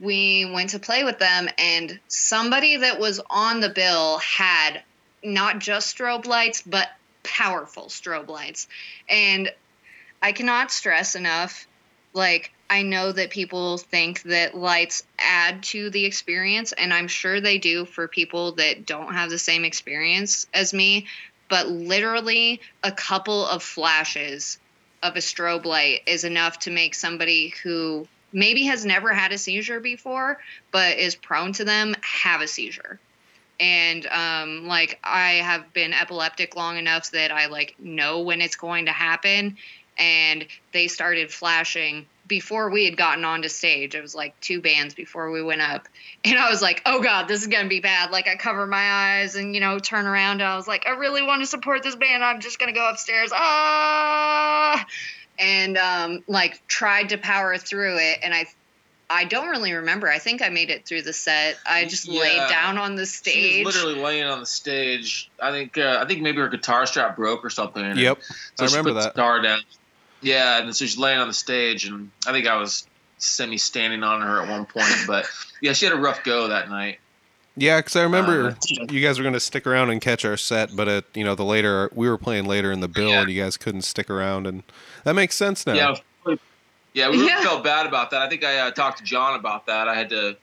we went to play with them, and somebody that was on the bill had not just strobe lights, but powerful strobe lights. And I cannot stress enough like, I know that people think that lights add to the experience, and I'm sure they do for people that don't have the same experience as me. But literally, a couple of flashes of a strobe light is enough to make somebody who maybe has never had a seizure before but is prone to them have a seizure. And um, like i have been epileptic long enough that i like know when it's going to happen. And they started flashing before we had gotten onto stage it was like two bands before we went up and i was like oh god this is gonna be bad like i cover my eyes and you know turn around and i was like i really want to support this band i'm just gonna go upstairs ah and um, like tried to power through it. And I, I don't really remember. I think I made it through the set. I just laid down on the stage. She was literally laying on the stage. I think uh, I think maybe her guitar strap broke or something. and Yep. So I she remember put the that. guitar down. Yeah, and so she's laying on the stage, and I think I was semi standing on her at one point. But yeah, she had a rough go that night. Yeah, because I remember Uh, you guys were going to stick around and catch our set, but at you know the later we were playing later in the bill, Yeah. and you guys couldn't stick around, and that makes sense now. Yeah, yeah, we Yeah. felt bad about that. I think I uh, talked to John about that. I had to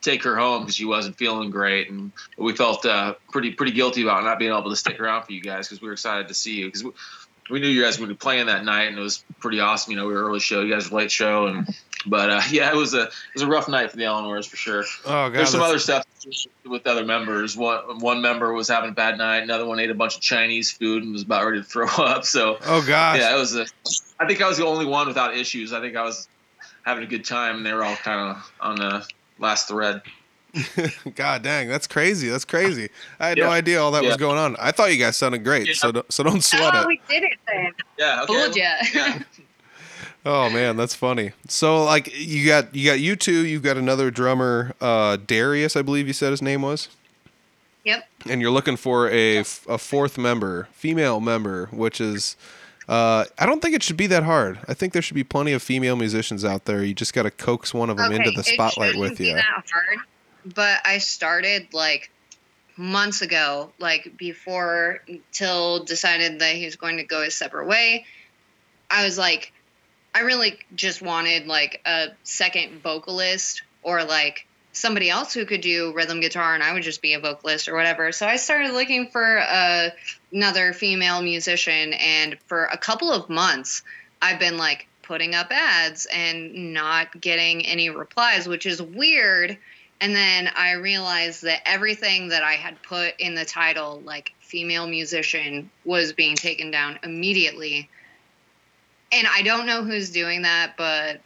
take her home because she wasn't feeling great, and we felt uh, pretty pretty guilty about not being able to stick around for you guys because we were excited to see you because we, knew you guys would be playing that night, and it was pretty awesome. You know, we were early show, you guys were late show, and but uh, yeah, it was a it was a rough night for the Eleanors for sure. Oh god, There's some other stuff with other members. One one member was having a bad night. Another one ate a bunch of Chinese food and was about ready to throw up. So oh gosh, yeah, it was. A, I think I was the only one without issues. I think I was having a good time, and they were all kind of on the last thread. god dang, that's crazy. That's crazy. I had no idea all that was going on. I thought you guys sounded great, Yeah. so don't, so don't sweat oh, it. we did it then. Yeah. Okay. Fooled ya. Yeah. Oh man, that's funny. So like you got you got you two, you've got another drummer, uh, Darius, I believe you said his name was. Yep. and you're looking for a a fourth member, female member, which is, uh, I don't think it should be that hard. I think there should be plenty of female musicians out there. You just got to coax one of them into the spotlight shouldn't with be you. But I started like months ago, like before Till decided that he was going to go his separate way. I was like, I really just wanted like a second vocalist or like somebody else who could do rhythm guitar and I would just be a vocalist or whatever. So I started looking for uh, another female musician and for a couple of months I've been like putting up ads and not getting any replies, which is weird. And then I realized that everything that I had put in the title, like female musician, was being taken down immediately. And I don't know who's doing that, but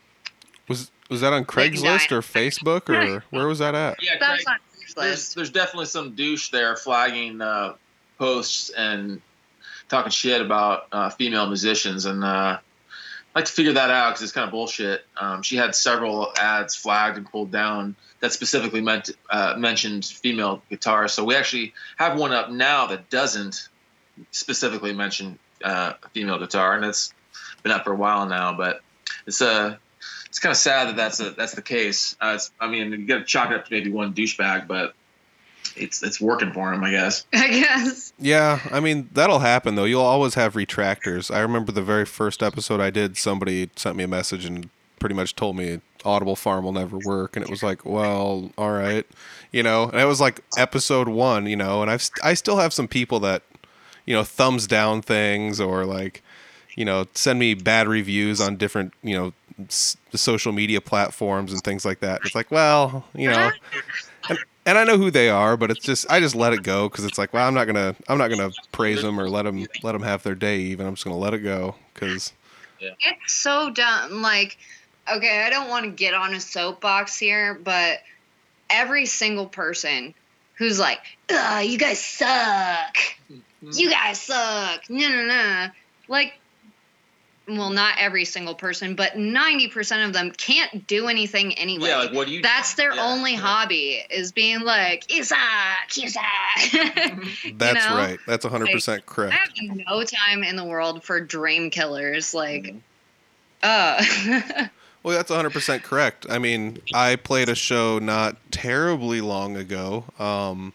Was was that on Craigslist or. Facebook or where was that at? Yeah. that's Craig, not there's useless. there's definitely some douche there flagging uh, posts and talking shit about uh, female musicians, and uh, I'd like to figure that out because it's kind of bullshit. Um, she had several ads flagged and pulled down that specifically meant uh, mentioned female guitarists. So we actually have one up now that doesn't specifically mention uh, female guitar, and it's been up for a while now. But it's uh, it's kind of sad that that's a, that's the case. Uh, I mean, you got to chalk it up to maybe one douchebag, but it's it's working for him, I guess. I guess. Yeah, I mean that'll happen though. You'll always have retractors. I remember the very first episode I did. Somebody sent me a message and pretty much told me Audible Farm will never work, and it was like, well, all right, you know. And it was like episode one, you know. And I've st- I still have some people that, you know, thumbs down things or like, you know, send me bad reviews on different, you know, s- social media platforms and things like that. It's like, well, you know, and, and I know who they are, but it's just I just let it go because it's like, well, I'm not gonna I'm not gonna praise them or let them let them have their day. Even I'm just gonna let it go because It's so dumb. Like, okay, I don't want to get on a soapbox here, but every single person who's like, Ugh, you guys suck. You guys suck. No, no, no. Like, well, not every single person, but 90% of them can't do anything anyway. Yeah, like what do you? That's their yeah, only yeah. hobby is being like, you suck, you that's know? right. That's 100 percent I correct. have no time in the world for dream killers. Like, Mhm. uh. Well, that's 100 percent correct. I mean, I played a show not terribly long ago. Um,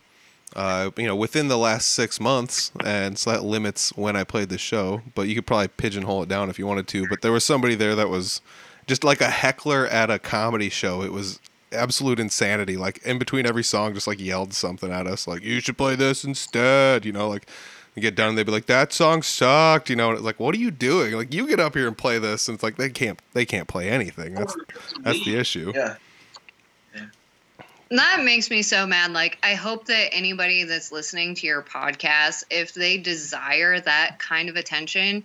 uh, you know, within the last six months, and so that limits when I played the show. But you could probably pigeonhole it down if you wanted to. But there was somebody there that was just like a heckler at a comedy show. It was absolute insanity. Like in between every song, just like yelled something at us, like "You should play this instead." You know, like you get done, they'd be like, "That song sucked." You know, and it's like, "What are you doing? Like, you get up here and play this." And it's like they can't, they can't play anything. That's that's the issue. Yeah. That makes me so mad. Like, I hope that anybody that's listening to your podcast, if they desire that kind of attention,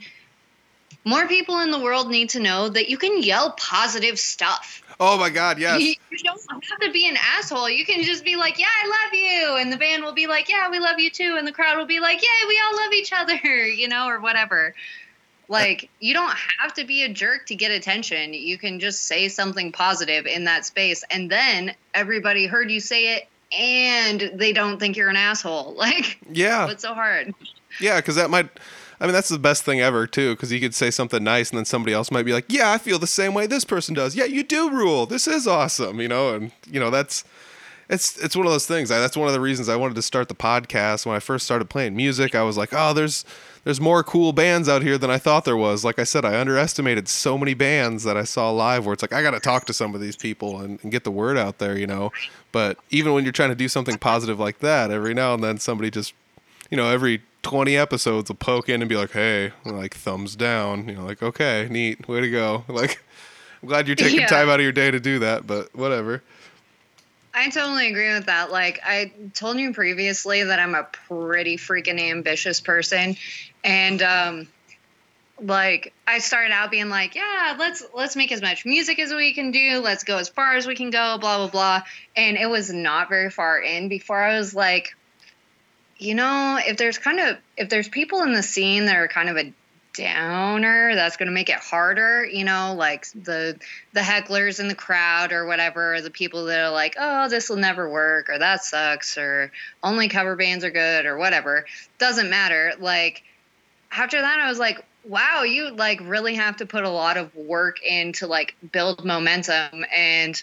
more people in the world need to know that you can yell positive stuff. Oh my God, yes. You, you don't have to be an asshole. You can just be like, "Yeah, I love you," and the band will be like, "Yeah, we love you too," and the crowd will be like, "Yeah, we all love each other," you know, or whatever. Like, you don't have to be a jerk to get attention. You can just say something positive in that space, and then everybody heard you say it, and they don't think you're an asshole. Like, Yeah, what's so hard? yeah, because that might. I mean, that's the best thing ever too, because you could say something nice, and then somebody else might be like, "Yeah, I feel the same way this person does. Yeah, you do rule. This is awesome." You know, and you know that's it's it's one of those things. I, that's one of the reasons I wanted to start the podcast. When I first started playing music, I was like, "Oh, there's there's more cool bands out here than I thought there was." Like I said, I underestimated so many bands that I saw live. Where it's like I got to talk to some of these people and, and get the word out there. You know, but even when you're trying to do something positive like that, every now and then somebody just you know, every 20 episodes will poke in and be like, hey, like thumbs down. You know, like, okay, neat, way to go. Like, I'm glad you're taking Yeah. time out of your day to do that, but whatever. I totally agree with that. Like I told you previously that I'm a pretty freaking ambitious person and um like I started out being like, yeah, let's let's make as much music as we can do. Let's go as far as we can go, blah blah blah. And it was not very far in before I was like, you know, if there's kind of if there's people in the scene that are kind of a downer, that's going to make it harder, you know, like the the hecklers in the crowd or whatever, the people that are like, "Oh, this will never work," or "That sucks," or "Only cover bands are good," or whatever. Doesn't matter. Like after that, I was like, "Wow, you like really have to put a lot of work in to like build momentum." And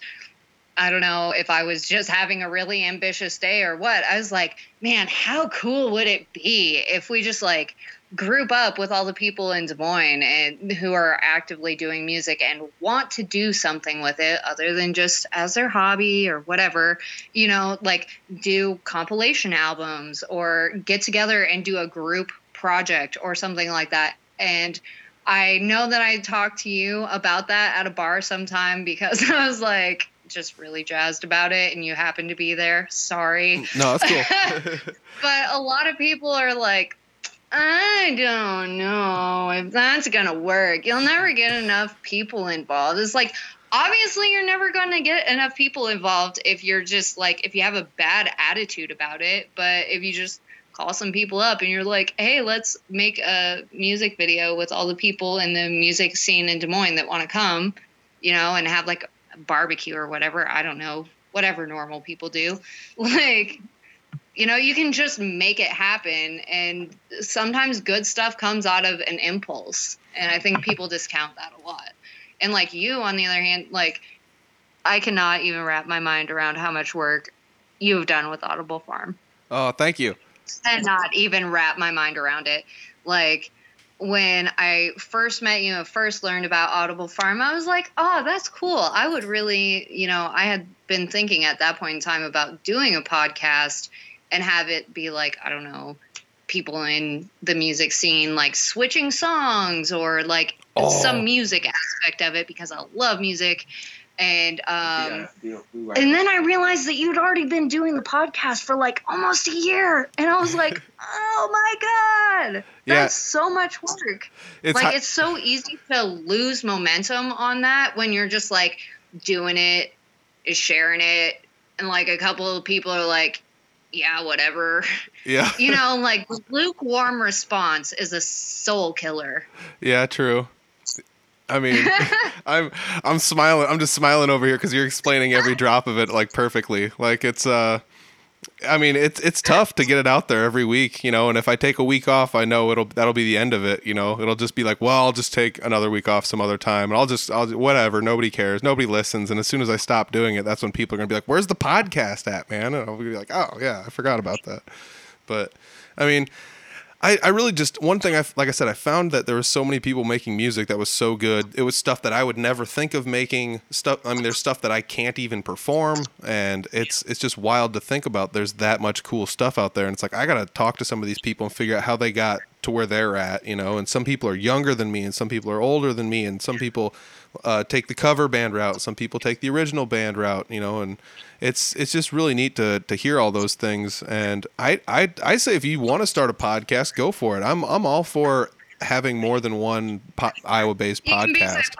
I don't know if I was just having a really ambitious day or what. I was like, "Man, how cool would it be if we just like." Group up with all the people in Des Moines and who are actively doing music and want to do something with it other than just as their hobby or whatever, you know, like do compilation albums or get together and do a group project or something like that. And I know that I talked to you about that at a bar sometime because I was like just really jazzed about it and you happened to be there. Sorry. No, that's cool. But a lot of people are like, I don't know if that's gonna work. You'll never get enough people involved. It's like obviously you're never gonna get enough people involved if you're just like if you have a bad attitude about it. But if you just call some people up and you're like, hey, let's make a music video with all the people in the music scene in Des Moines that want to come, you know, and have like a barbecue or whatever. I don't know, whatever normal people do. Like you know you can just make it happen and sometimes good stuff comes out of an impulse and i think people discount that a lot and like you on the other hand like i cannot even wrap my mind around how much work you've done with audible farm oh, thank you. and not even wrap my mind around it. Like when I first met you and first learned about Audible Farm, I was like, oh, that's cool. I would really, you know, I had been thinking at that point in time about doing a podcast and have it be like, I don't know, people in the music scene like switching songs or like Oh. some music aspect of it because I love music. And um yeah, we- we were- and then I realized that you'd already been doing the podcast for like almost a year. And I was like, oh my God. Yeah. That's so much work. It's like, hi- it's so easy to lose momentum on that when you're just like doing it, sharing it. And like a couple of people are like, yeah, whatever. yeah, You know, like lukewarm response is a soul killer. yeah, true. I mean, I'm I'm smiling. I'm just smiling over here because you're explaining every drop of it like perfectly. Like it's uh, I mean it's it's tough to get it out there every week, you know. And if I take a week off, I know it'll that'll be the end of it. You know, it'll just be like, well, I'll just take another week off some other time, and I'll just I'll whatever. Nobody cares. Nobody listens. And as soon as I stop doing it, that's when people are gonna be like, where's the podcast at, man? And I'll be like, oh yeah, I forgot about that. But I mean. I, I really just one thing I like I said I found that there was so many people making music that was so good. It was stuff that I would never think of making stuff. I mean, there's stuff that I can't even perform, and it's it's just wild to think about. There's that much cool stuff out there, and it's like I gotta talk to some of these people and figure out how they got to where they're at. You know, and some people are younger than me, and some people are older than me, and some people uh, take the cover band route. Some people take the original band route. You know, and it's it's just really neat to to hear all those things. And I I I say if you want to start a podcast, go for it. I'm I'm all for having more than one po- Iowa based You can be podcast.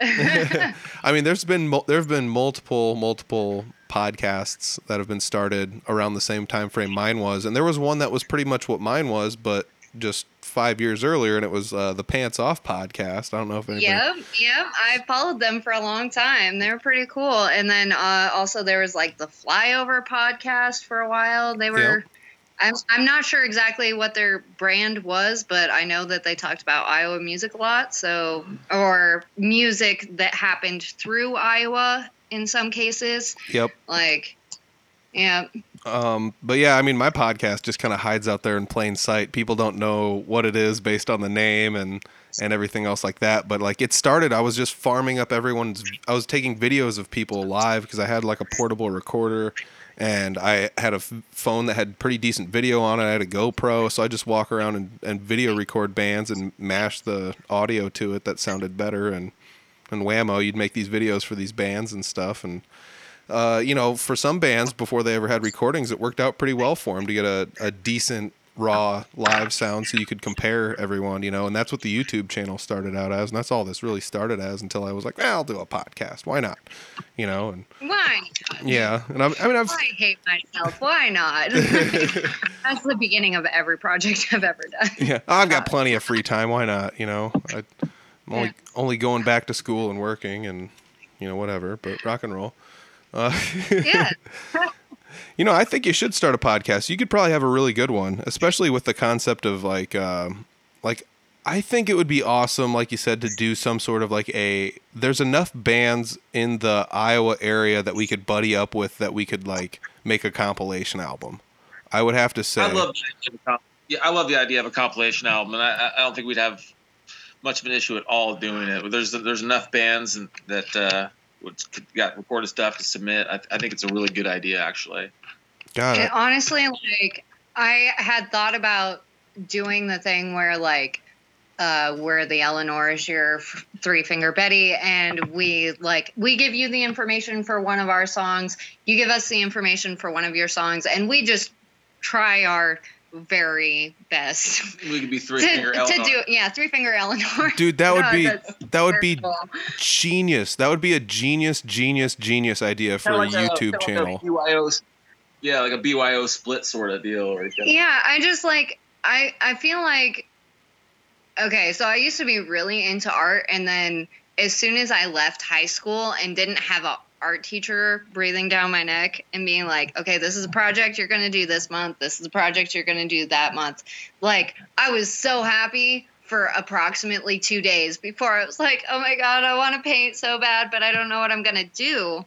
I mean, there's been there've been multiple multiple podcasts that have been started around the same time frame mine was, and there was one that was pretty much what mine was, but just five years earlier, and it was uh, the Pants Off podcast. I don't know if anybody. Yep, yep. I followed them for a long time. They were pretty cool. And then uh, also there was like the Flyover podcast for a while. They were. I'm, I'm not sure exactly what their brand was, but I know that they talked about Iowa music a lot. So, or music that happened through Iowa in some cases. Yep. Like, yeah. Um, but yeah, I mean, my podcast just kind of hides out there in plain sight. People don't know what it is based on the name and and everything else like that. But like it started, I was just farming up everyone's. I was taking videos of people live because I had like a portable recorder, and I had a phone that had pretty decent video on it. I had a GoPro, so I just walk around and, and video record bands and mash the audio to it that sounded better. And and whammo, you'd make these videos for these bands and stuff and uh, you know, for some bands before they ever had recordings, it worked out pretty well for them to get a, a decent raw live sound so you could compare everyone, you know, and that's what the YouTube channel started out as, and that's all this really started as until I was like, well, I'll do a podcast, why not, you know, and Why? not? yeah, and I'm, I mean, I've I hate myself. Why not? That's the beginning of every project I've ever done. yeah, I've got plenty of free time, why not, you know, I, I'm only Yeah. only going back to school and working and you know whatever, but rock and roll. Uh, Yeah. You know, I think you should start a podcast. You could probably have a really good one, especially with the concept of like, um, like I think it would be awesome, like you said, to do some sort of like a. There's enough bands in the Iowa area that we could buddy up with that we could like make a compilation album. I would have to say. I love the idea of a yeah, I love the idea of a compilation album, and I, I- I don't think we'd have much of an issue at all doing it. There's there's enough bands that uh, would got recorded stuff to submit. I, I think it's a really good idea, actually. Got it. And honestly, like I had thought about doing the thing where like uh, where the Eleanor is your three finger Betty, and we like we give you the information for one of our songs, you give us the information for one of your songs, and we just try our very best We could be three to, finger to Eleanor. do yeah three finger Eleanor. Dude, that would God, be that would be terrible. genius. That would be a genius, genius, genius idea for a Kinda like YouTube kinda like a channel. BYO, yeah, like a BYO split sort of deal. Right there. Yeah, I just like I I feel like okay, so I used to be really into art and then as soon as I left high school and didn't have a art teacher breathing down my neck and being like, "Okay, this is a project you're going to do this month. This is a project you're going to do that month." Like, I was so happy for approximately 2 days before I was like, "Oh my god, I want to paint so bad, but I don't know what I'm going to do."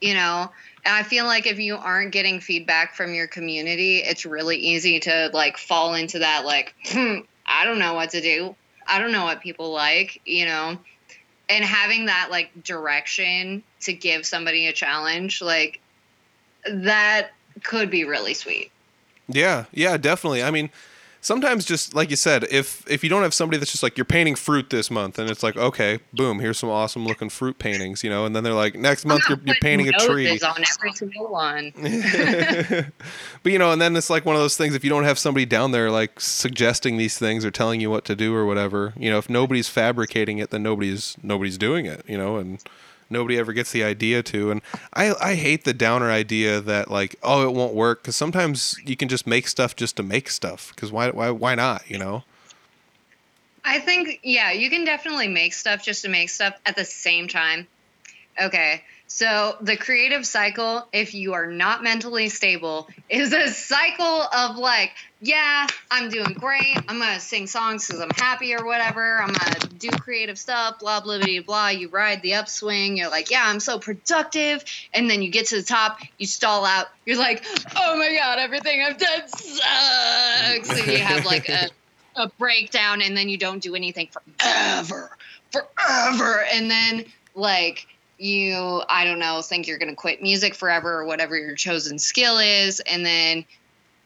You know, and I feel like if you aren't getting feedback from your community, it's really easy to like fall into that like, hmm, I don't know what to do. I don't know what people like, you know. And having that like direction to give somebody a challenge, like that could be really sweet. Yeah, yeah, definitely. I mean, sometimes just like you said, if if you don't have somebody that's just like you're painting fruit this month, and it's like okay, boom, here's some awesome looking fruit paintings, you know, and then they're like next month you're, you're painting a tree. on every single one. but you know, and then it's like one of those things. If you don't have somebody down there like suggesting these things or telling you what to do or whatever, you know, if nobody's fabricating it, then nobody's nobody's doing it. You know, and nobody ever gets the idea to. And I I hate the downer idea that like oh it won't work because sometimes you can just make stuff just to make stuff because why why why not you know. I think, yeah, you can definitely make stuff just to make stuff at the same time. Okay. So the creative cycle, if you are not mentally stable, is a cycle of like, yeah, I'm doing great. I'm gonna sing songs because I'm happy or whatever. I'm gonna do creative stuff, blah blah blah blah. You ride the upswing. You're like, yeah, I'm so productive. And then you get to the top, you stall out. You're like, oh my god, everything I've done sucks. And you have like a a breakdown and then you don't do anything forever forever and then like you i don't know think you're gonna quit music forever or whatever your chosen skill is and then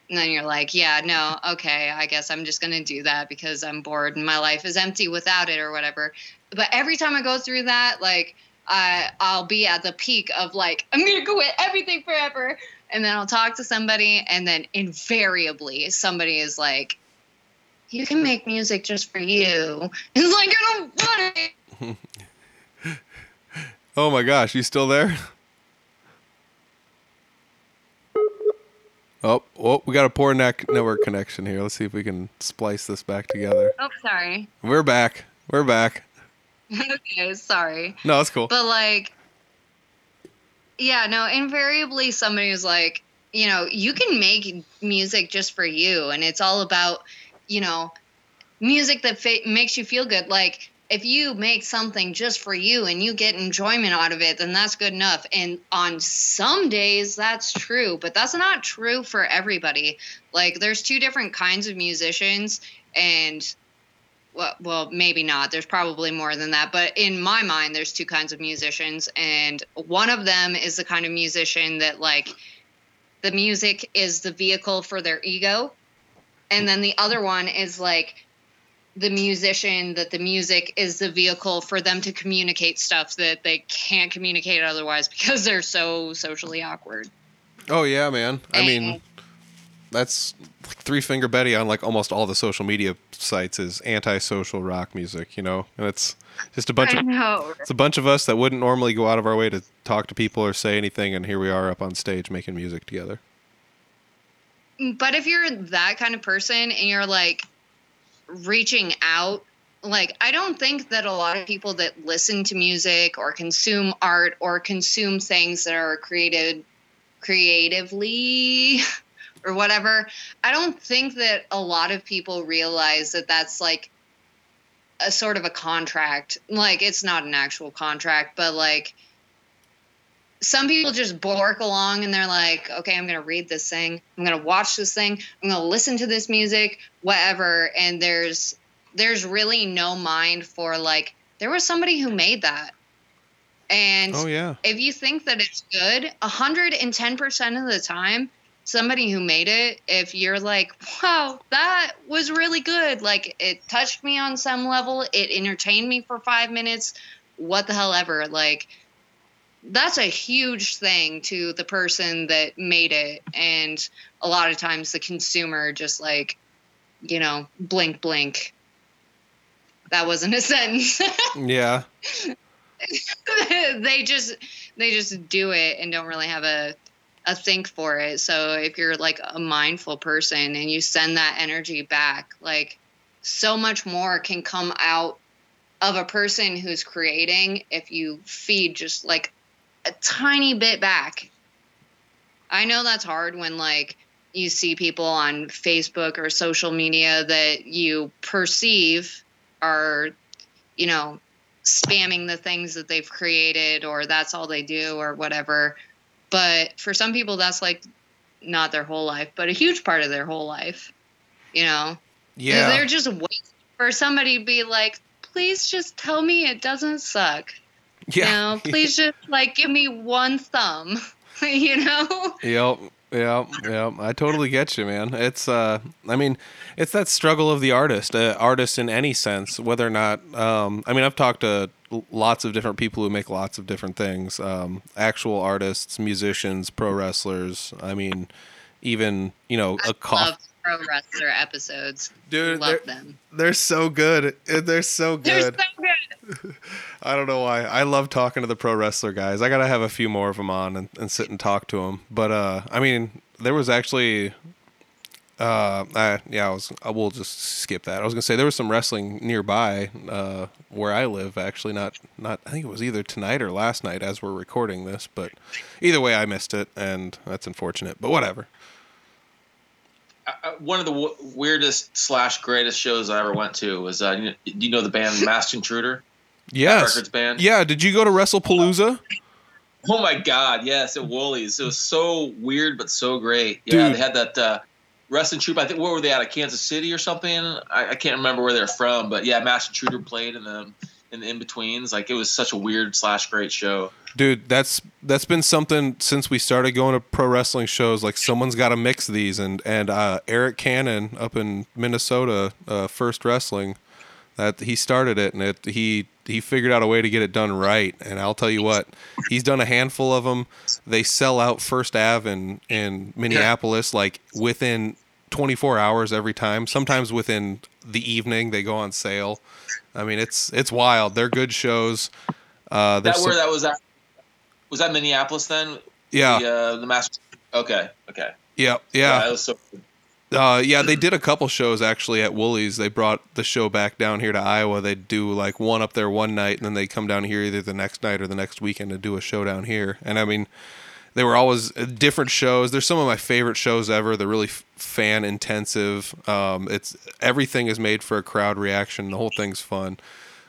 and then you're like yeah no okay i guess i'm just gonna do that because i'm bored and my life is empty without it or whatever but every time i go through that like I, I'll be at the peak of like I'm gonna quit everything forever, and then I'll talk to somebody, and then invariably somebody is like, you can make music just for you. It's like I don't want it. Oh my gosh, you still there? Oh, oh, we got a poor neck network connection here. Let's see if we can splice this back together. Oh, sorry. We're back. We're back. okay, sorry. No, that's cool. But like, yeah, no, invariably somebody was like, you know, you can make music just for you, and it's all about, you know, music that fa- makes you feel good. Like, if you make something just for you and you get enjoyment out of it, then that's good enough. And on some days, that's true, but that's not true for everybody. Like, there's two different kinds of musicians, and well, well, maybe not. There's probably more than that. But in my mind, there's two kinds of musicians. And one of them is the kind of musician that, like, the music is the vehicle for their ego. And then the other one is, like, the musician that the music is the vehicle for them to communicate stuff that they can't communicate otherwise because they're so socially awkward. Oh yeah, man. I And- mean, that's like three finger Betty on like almost all the social media sites is anti-social rock music, you know, and it's just a bunch I of know. it's a bunch of us that wouldn't normally go out of our way to talk to people or say anything, and here we are up on stage making music together. But if you're that kind of person and you're like reaching out, like I don't think that a lot of people that listen to music or consume art or consume things that are created creatively or whatever, I don't think that a lot of people realize that that's like a sort of a contract. Like it's not an actual contract, but like some people just bork along and they're like, okay, I'm going to read this thing. I'm going to watch this thing. I'm going to listen to this music, whatever. And there's, there's really no mind for like, there was somebody who made that. And Oh yeah, if you think that it's good, 110% of the time, somebody who made it, if you're like, wow, that was really good, like it touched me on some level, it entertained me for five minutes, what the hell ever, like that's a huge thing to the person that made it. And a lot of times the consumer just like, you know, blink, blink. That wasn't a sentence. yeah. they just they just do it and don't really have a a think for it. So if you're like a mindful person and you send that energy back, like so much more can come out of a person who's creating if you feed just like a tiny bit back. I know that's hard when like you see people on Facebook or social media that you perceive are, you know, spamming the things that they've created or that's all they do or whatever. But for some people, that's like not their whole life, but a huge part of their whole life, you know? Yeah. They're just waiting for somebody to be like, please just tell me it doesn't suck. Yeah. Please just like give me one thumb, you know? Yep. Yep. Yep. I totally get you, man. It's uh I mean, it's that struggle of the artist, uh, artist in any sense, whether or not um I mean, I've talked to lots of different people who make lots of different things. Um actual artists, musicians, pro wrestlers. I mean, even, you know, a Love pro wrestler episodes. Dude, Love they're, them. they're so good. They're so good. They're so good. good. I don't know why. I love talking to the pro wrestler guys. I gotta have a few more of them on and, and sit and talk to them. But uh, I mean, there was actually, uh, I, yeah, I was. I will just skip that. I was gonna say there was some wrestling nearby, uh, where I live. Actually, not not. I think it was either tonight or last night as we're recording this. But either way, I missed it, and that's unfortunate. But whatever. One of the w- weirdest slash greatest shows I ever went to was uh, you, know, you know the band Masked Intruder Yes. Records band. Yeah. Did you go to WrestlePalooza? Oh my god, yes, at Wooly's. It was so weird but so great. Yeah, Dude. they had that uh, wrestling troupe. I think where were they out of Kansas City or something? I, I can't remember where they're from, but yeah, Masked Intruder played in the in the in betweens. Like it was such a weird slash great show. Dude, that's that's been something since we started going to pro wrestling shows. Like someone's got to mix these, and and uh, Eric Cannon up in Minnesota, uh, First Wrestling, that he started it, and it he he figured out a way to get it done right. And I'll tell you what, he's done a handful of them. They sell out First Ave in in Minneapolis like within 24 hours every time. Sometimes within the evening they go on sale. I mean, it's it's wild. They're good shows. Uh, That where some- that was at? Was that Minneapolis then? yeah. The, uh, the Masked. Okay, okay. Yeah, Yeah, yeah, so. uh, yeah. They did a couple shows actually at Wooly's. They brought the show back down here to Iowa. They do like one up there one night, and then they come down here either the next night or the next weekend to do a show down here. And I mean, they were always uh, different shows. They're some of my favorite shows ever. They're really fan intensive. Um, it's everything is made for a crowd reaction. The whole thing's fun.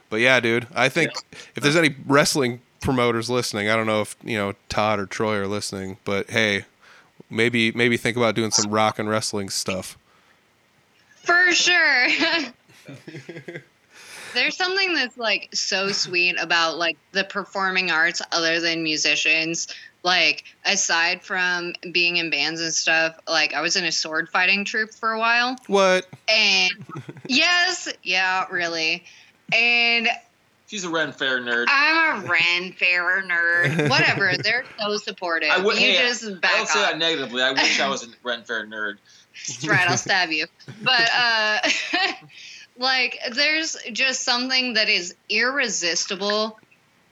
But yeah, dude, I think if there's any wrestling promoters listening, I don't know if you know Todd or Troy are listening, but hey, maybe maybe think about doing some rock and wrestling stuff. For sure. There's something that's like so sweet about like the performing arts other than musicians. Like aside from being in bands and stuff, like I was in a sword fighting troupe for a while. What? And yes, yeah, really. And She's a Ren Fair nerd. I'm a Ren Fair nerd. Whatever. They're so supportive. I would. you Hey, just I back don't say off. that negatively. I wish I was a Ren Fair nerd. right i'll stab you but uh like there's just something that is irresistible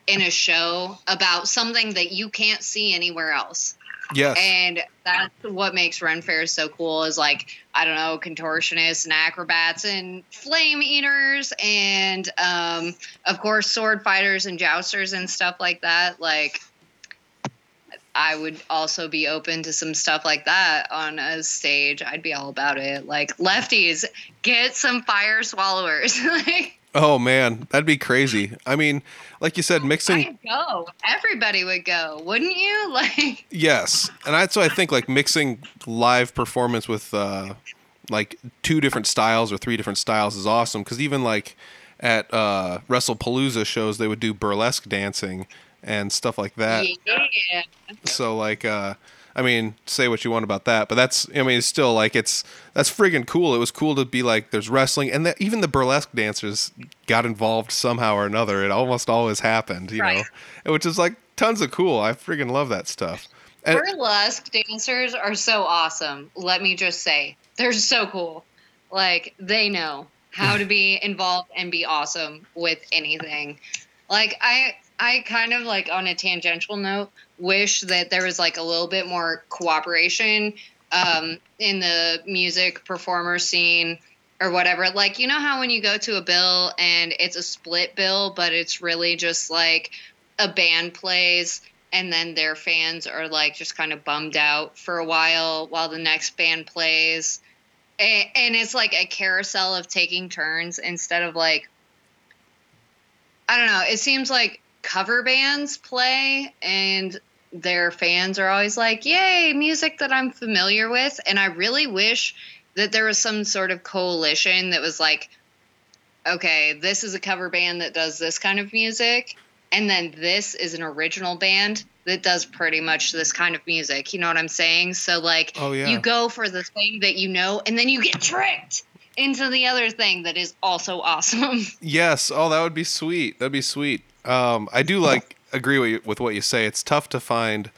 in a show about something that you can't see anywhere else Yes. and that's what makes ren fair so cool is like i don't know contortionists and acrobats and flame eaters and um of course sword fighters and jousters and stuff like that like I would also be open to some stuff like that on a stage. I'd be all about it. Like Lefty's, get some fire swallowers. like Oh man, that'd be crazy. I mean, like you said, mixing I'd go. Everybody would go, wouldn't you? Like Yes, and that's what I think. Like mixing live performance with uh, like two different styles or three different styles is awesome. Because even like at uh, WrestlePalooza shows, they would do burlesque dancing and stuff like that. yeah. So like, uh, I mean, say what you want about that, but that's I mean, it's still like it's that's friggin' cool. It was cool to be like there's wrestling, and that even the burlesque dancers got involved somehow or another. It almost always happened, you Right. know, which is like tons of cool. I friggin' love that stuff. And, Burlesque dancers are so awesome. Let me just say, they're so cool. Like they know how to be involved and be awesome with anything. Like I I kind of like on a tangential note wish that there was like a little bit more cooperation um, in the music performer scene or whatever. Like you know how when you go to a bill and it's a split bill, but it's really just like a band plays and then their fans are like just kind of bummed out for a while while the next band plays and, and it's like a carousel of taking turns instead of like i don't know it seems like cover bands play and their fans are always like yay music that i'm familiar with and i really wish that there was some sort of coalition that was like okay this is a cover band that does this kind of music and then this is an original band that does pretty much this kind of music. You know what I'm saying? So like Oh, yeah. you go for the thing that you know and then you get tricked into the other thing that is also awesome. Yes. Oh, that would be sweet. That'd be sweet. Um, I do like agree with, you, with what you say. It's tough to find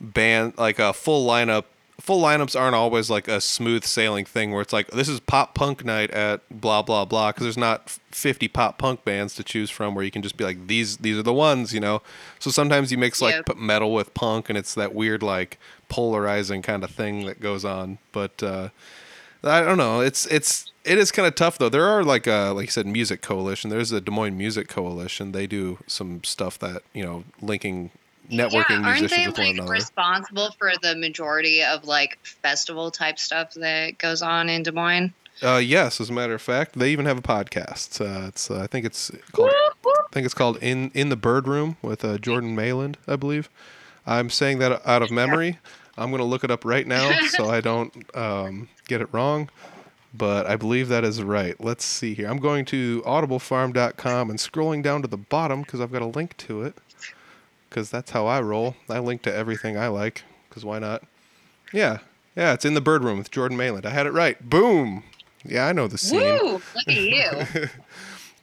band like a full lineup. Full lineups aren't always like a smooth sailing thing where it's like this is pop punk night at blah blah blah because there's not 50 pop punk bands to choose from where you can just be like these these are the ones you know. So sometimes you mix like Yep. metal with punk and it's that weird like polarizing kind of thing that goes on. But uh, I don't know. It's it's it is kind of tough though. There are like uh like you said, music coalition. There's a Des Moines Music Coalition. They do some stuff that you know linking networking yeah, aren't musicians they like responsible for the majority of like festival type stuff that goes on in Des Moines? Uh, yes, as a matter of fact, they even have a podcast. Uh, it's uh, I think it's called I think it's called in in the Bird Room with uh, Jordan Mayland, I believe. I'm saying that out of memory. I'm gonna look it up right now so I don't um, get it wrong. But I believe that is right. Let's see here. I'm going to audiblefarm.com and scrolling down to the bottom because I've got a link to it. Because that's how I roll. I link to everything I like. Because why not? Yeah. Yeah, it's in the Bird Room with Jordan Mayland. I had it right. Boom. Yeah, I know the scene. Woo! Look at you.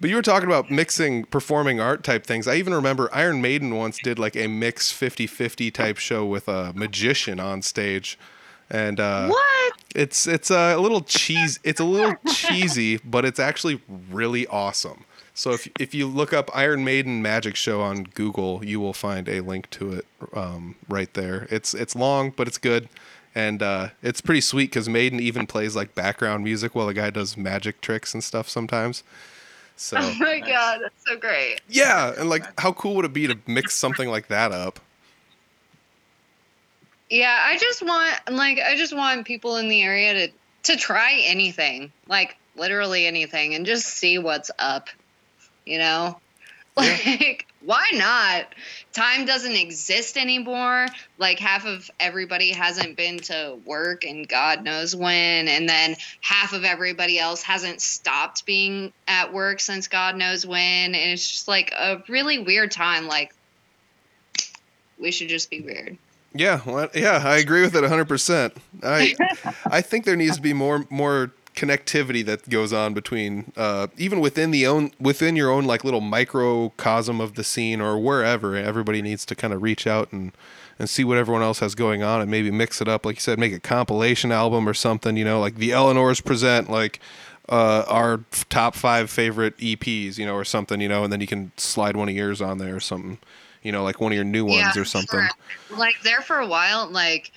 But you were talking about mixing performing art type things. I even remember Iron Maiden once did like a mix 50-50 type show with a magician on stage. And uh what? it's it's a little cheese it's a little cheesy, but it's actually really awesome. So if if you look up Iron Maiden Magic Show on Google, you will find a link to it um, right there. It's it's long, but it's good, and uh, it's pretty sweet because Maiden even plays like background music while the guy does magic tricks and stuff sometimes. So Oh my god, that's so great. yeah, and like how cool would it be to mix something like that up? Yeah, I just want like I just want people in the area to to try anything, like literally anything, and just see what's up. You know, like why not? Time doesn't exist anymore. Like half of everybody hasn't been to work, and God knows when, and then half of everybody else hasn't stopped being at work since God knows when, and it's just like a really weird time. Like we should just be weird. Yeah, well, yeah, I agree with it 100%. I I think there needs to be more more connectivity that goes on between uh, even within the own within your own like little microcosm of the scene or wherever everybody needs to kind of reach out and and see what everyone else has going on and maybe mix it up like you said make a compilation album or something you know like the Eleanors present like uh, our top five favorite EPs you know or something you know and then you can slide one of yours on there or something you know like one of your new ones or something sure. Like there for a while, like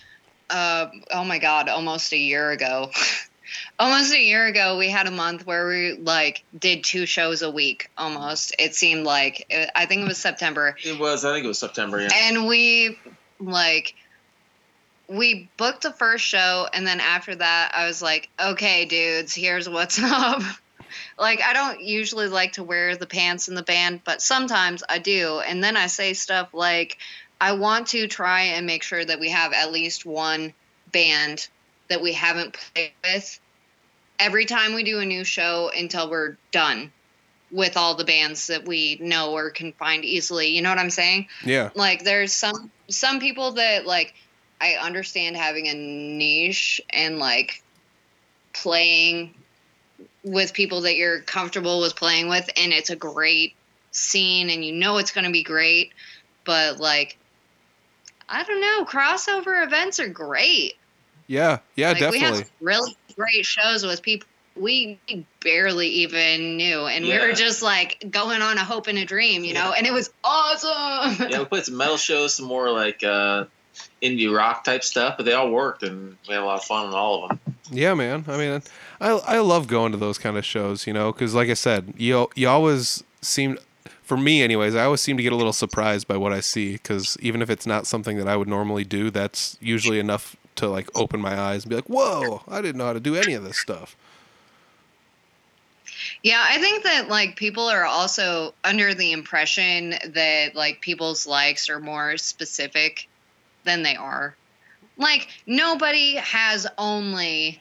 uh, oh my god, almost a year ago. almost a year ago, we had a month where we like did two shows a week. Almost, it seemed like It- I think it was September, It was. I think it was September. Yeah. and we like we booked the first show, and then after that, I was like, okay, dudes, here's what's up. like I don't usually like to wear the pants in the band, but sometimes I do. And then I say stuff like I want to try and make sure that we have at least one band that we haven't played with every time we do a new show until we're done with all the bands that we know or can find easily. You know what I'm saying? yeah like there's some some people that like i understand having a niche and like playing with people that you're comfortable with playing with and it's a great scene and you know it's going to be great but like i don't know crossover events are great yeah yeah like we definitely have really great shows with people we barely even knew. And we were just like going on a hope and a dream you know? And it was awesome! Yeah, we played some metal shows, some more like uh, indie rock type stuff, but they all worked, and we had a lot of fun on all of them. Yeah, man. I mean, I I love going to those kind of shows, you know, because like I said, you you always seem, for me, anyways, I always seem to get a little surprised by what I see, because even if it's not something that I would normally do, that's usually enough to like open my eyes and be like, whoa, I didn't know how to do any of this stuff. Yeah, I think that like people are also under the impression that like people's likes are more specific than they are. Like nobody has only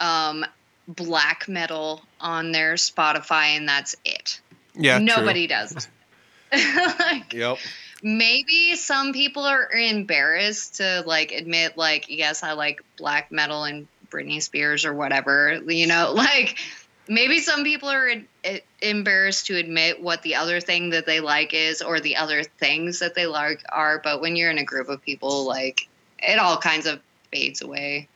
um black metal on their Spotify and that's it. Yeah, true. nobody does. like, Yep. Maybe some people are embarrassed to like admit like yes i like black metal and britney spears or whatever you know like maybe some people are embarrassed to admit what the other thing that they like is or the other things that they like are but when you're in a group of people like it all kinds of fades away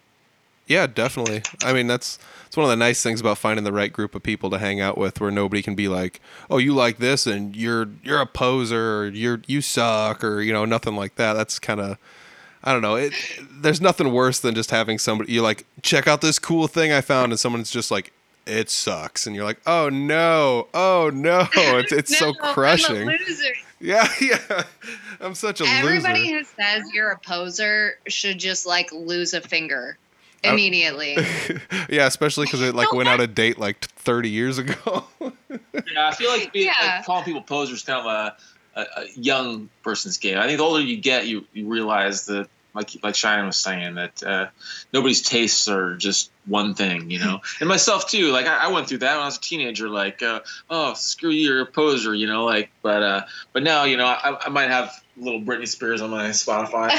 Yeah, definitely. I mean, that's it's one of the nice things about finding the right group of people to hang out with, where nobody can be like, "Oh, you like this, and you're you're a poser, or you're you suck, or you know, nothing like that." That's kind of, I don't know. It there's nothing worse than just having somebody you're like check out this cool thing I found, and someone's just like, "It sucks," and you're like, "Oh no, oh no!" It's it's so No, a crushing. Yeah, yeah. I'm such a everybody loser. Everybody who says you're a poser should just like lose a finger. Immediately yeah, especially because it like No, went out of date like 30 years ago. Yeah, I feel like, being, Yeah. like calling people posers kind of a, a, a young person's game. I think the older you get, you, you realize that, like like Cheyenne was saying, that uh, nobody's tastes are just one thing, you know. and myself too. Like I, I went through that when I was a teenager. Like, uh, oh, screw you, you're a poser, you know. Like, but uh, but now, you know, I, I might have little Britney Spears on my Spotify.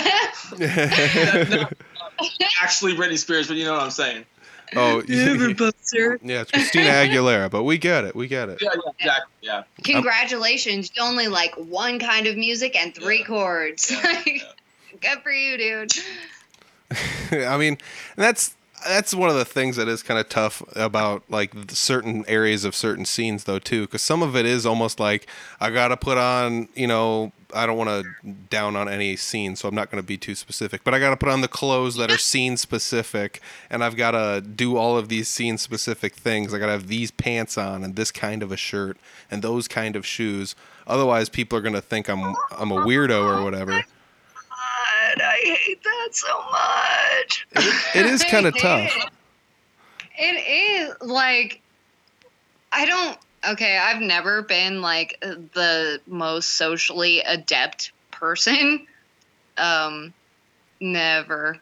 Not actually Britney Spears, but you know what I'm saying. oh, poser. yeah, it's Christina Aguilera, but we get it. We get it. Yeah, yeah, exactly. Yeah. Congratulations, you only like one kind of music and three Yeah. chords. Yeah, yeah. Good for you, dude. I mean, that's that's one of the things that is kind of tough about like certain areas of certain scenes though too because some of it is almost like i gotta put on you know i don't want to down on any scene so i'm not going to be too specific but i gotta put on the clothes that are scene specific and i've gotta do all of these scene specific things. I gotta have these pants on and this kind of a shirt and those kind of shoes. Otherwise people are going to think i'm i'm a weirdo or whatever I hate that so much. it is kind of tough It It is like I don't. Okay, I've never been like the most socially adept person. Um, never.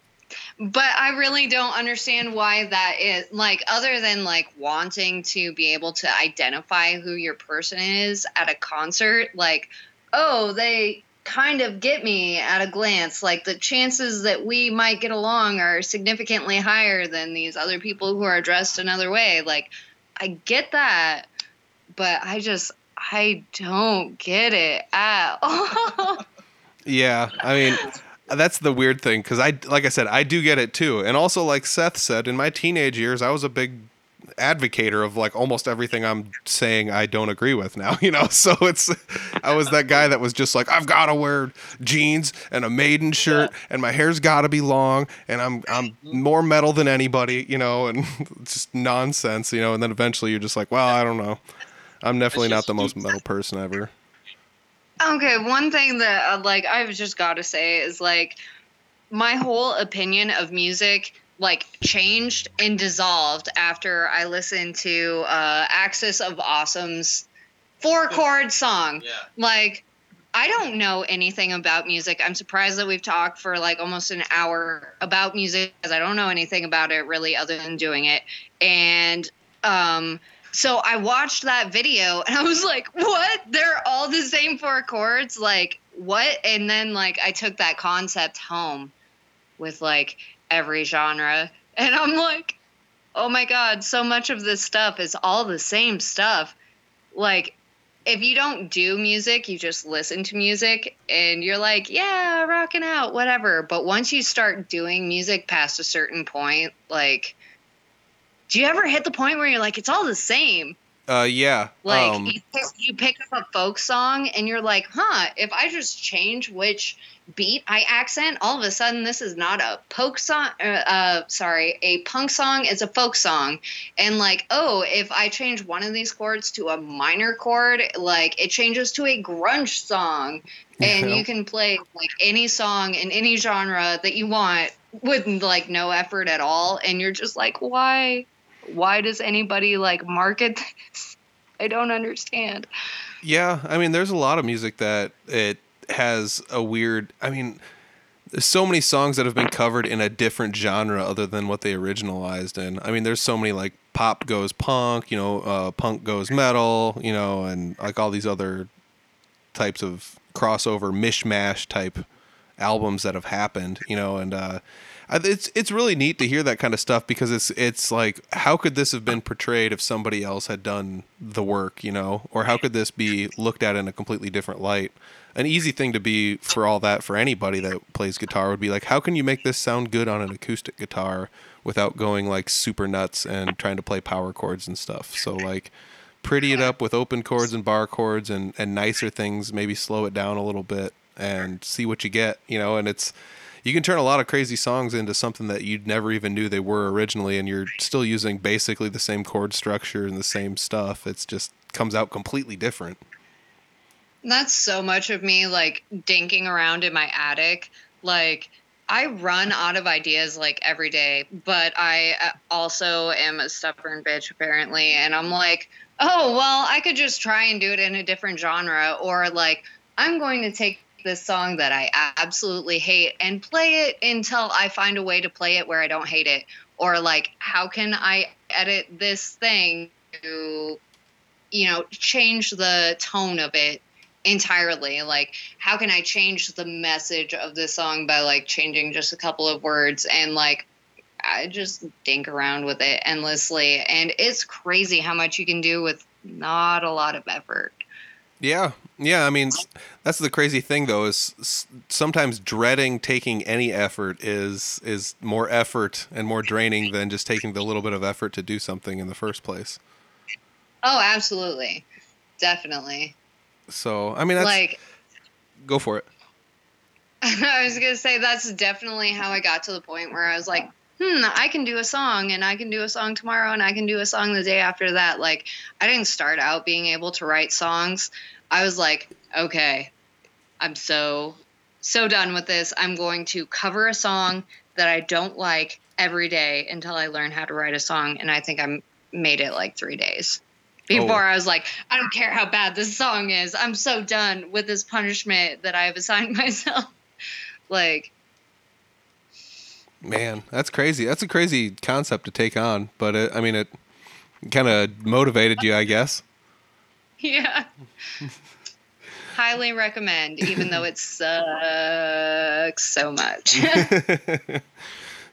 But I really don't understand why that is. Like, other than like wanting to be able to identify who your person is at a concert, like, oh, they kind of get me at a glance. Like, the chances that we might get along are significantly higher than these other people who are dressed another way. Like, I get that, but I just, I don't get it at all. Yeah, I mean, that's the weird thing because I, like I said, I do get it too, and also like Seth said, in my teenage years, I was a big advocator of like almost everything I'm saying I don't agree with now, you know. So it's I was that guy that was just like I've got to wear jeans and a maiden shirt and my hair's got to be long and I'm I'm more metal than anybody, you know, and just nonsense, you know. And then eventually you're just like, well, I don't know. I'm definitely not the most metal person ever. Okay, one thing that uh, like I've just got to say is like my whole opinion of music like changed and dissolved after I listened to uh Axis of Awesome's four chord song. Yeah. Like I don't know anything about music. I'm surprised that we've talked for like almost an hour about music because I don't know anything about it really other than doing it. And um so I watched that video and I was like, what? They're all the same four chords? Like, what? And then, like, I took that concept home with like every genre. And I'm like, oh my God, so much of this stuff is all the same stuff. Like, if you don't do music, you just listen to music and you're like, yeah, rocking out, whatever. But once you start doing music past a certain point, like, do you ever hit the point where you're like, it's all the same? Uh, yeah. Like um, you, pick, you pick up a folk song and you're like, huh, if I just change which beat I accent, all of a sudden this is not a poke song, uh, uh, sorry, a punk song, it's a folk song. And like, oh, if I change one of these chords to a minor chord, like it changes to a grunge song. And Yeah. you can play like any song in any genre that you want with like no effort at all. And you're just like, why? Why does anybody like market this? I don't understand. Yeah, I mean, there's a lot of music that it has a weird. I mean, there's so many songs that have been covered in a different genre other than what they originalized in. I mean, there's so many like pop goes punk, you know, uh, punk goes metal, you know, and like all these other types of crossover mishmash type albums that have happened, you know, and uh, it's it's really neat to hear that kind of stuff because it's it's like how could this have been portrayed if somebody else had done the work, you know, or how could this be looked at in a completely different light? An easy thing to be for all that for anybody that plays guitar would be like, how can you make this sound good on an acoustic guitar without going like super nuts and trying to play power chords and stuff? So like pretty it up with open chords and bar chords and, and nicer things, maybe slow it down a little bit and see what you get, you know, and it's you can turn a lot of crazy songs into something that you never even knew they were originally and you're still using basically the same chord structure and the same stuff. It's just comes out completely different. That's so much of me like dinking around in my attic. Like I run out of ideas like every day, but I uh, also am a stubborn bitch apparently, and I'm like, oh well, I could just try and do it in a different genre, or like I'm going to take this song that I absolutely hate and play it until I find a way to play it where I don't hate it, or like how can I edit this thing to, you know, change the tone of it entirely? Like how can i change the message of this song by like changing just a couple of words and like i just dink around with it endlessly? And it's crazy how much you can do with not a lot of effort Yeah, yeah. I mean, that's the crazy thing, though, is sometimes dreading taking any effort is is more effort and more draining than just taking the little bit of effort to do something in the first place. Oh, absolutely. Definitely. So, I mean, that's like go for it. I was gonna say that's definitely how I got to the point where I was like, hmm, I can do a song and I can do a song tomorrow and I can do a song the day after that. Like I didn't start out being able to write songs. I was like, okay, I'm so so done with this. I'm going to cover a song that I don't like every day until I learn how to write a song. And I think I made it like three days. Before Oh. I was like, I don't care how bad this song is. I'm so done with this punishment that I have assigned myself. like, Man, that's crazy. That's a crazy concept to take on, but it, I mean, it kind of motivated you, I guess. yeah. Highly recommend, even though it sucks so much.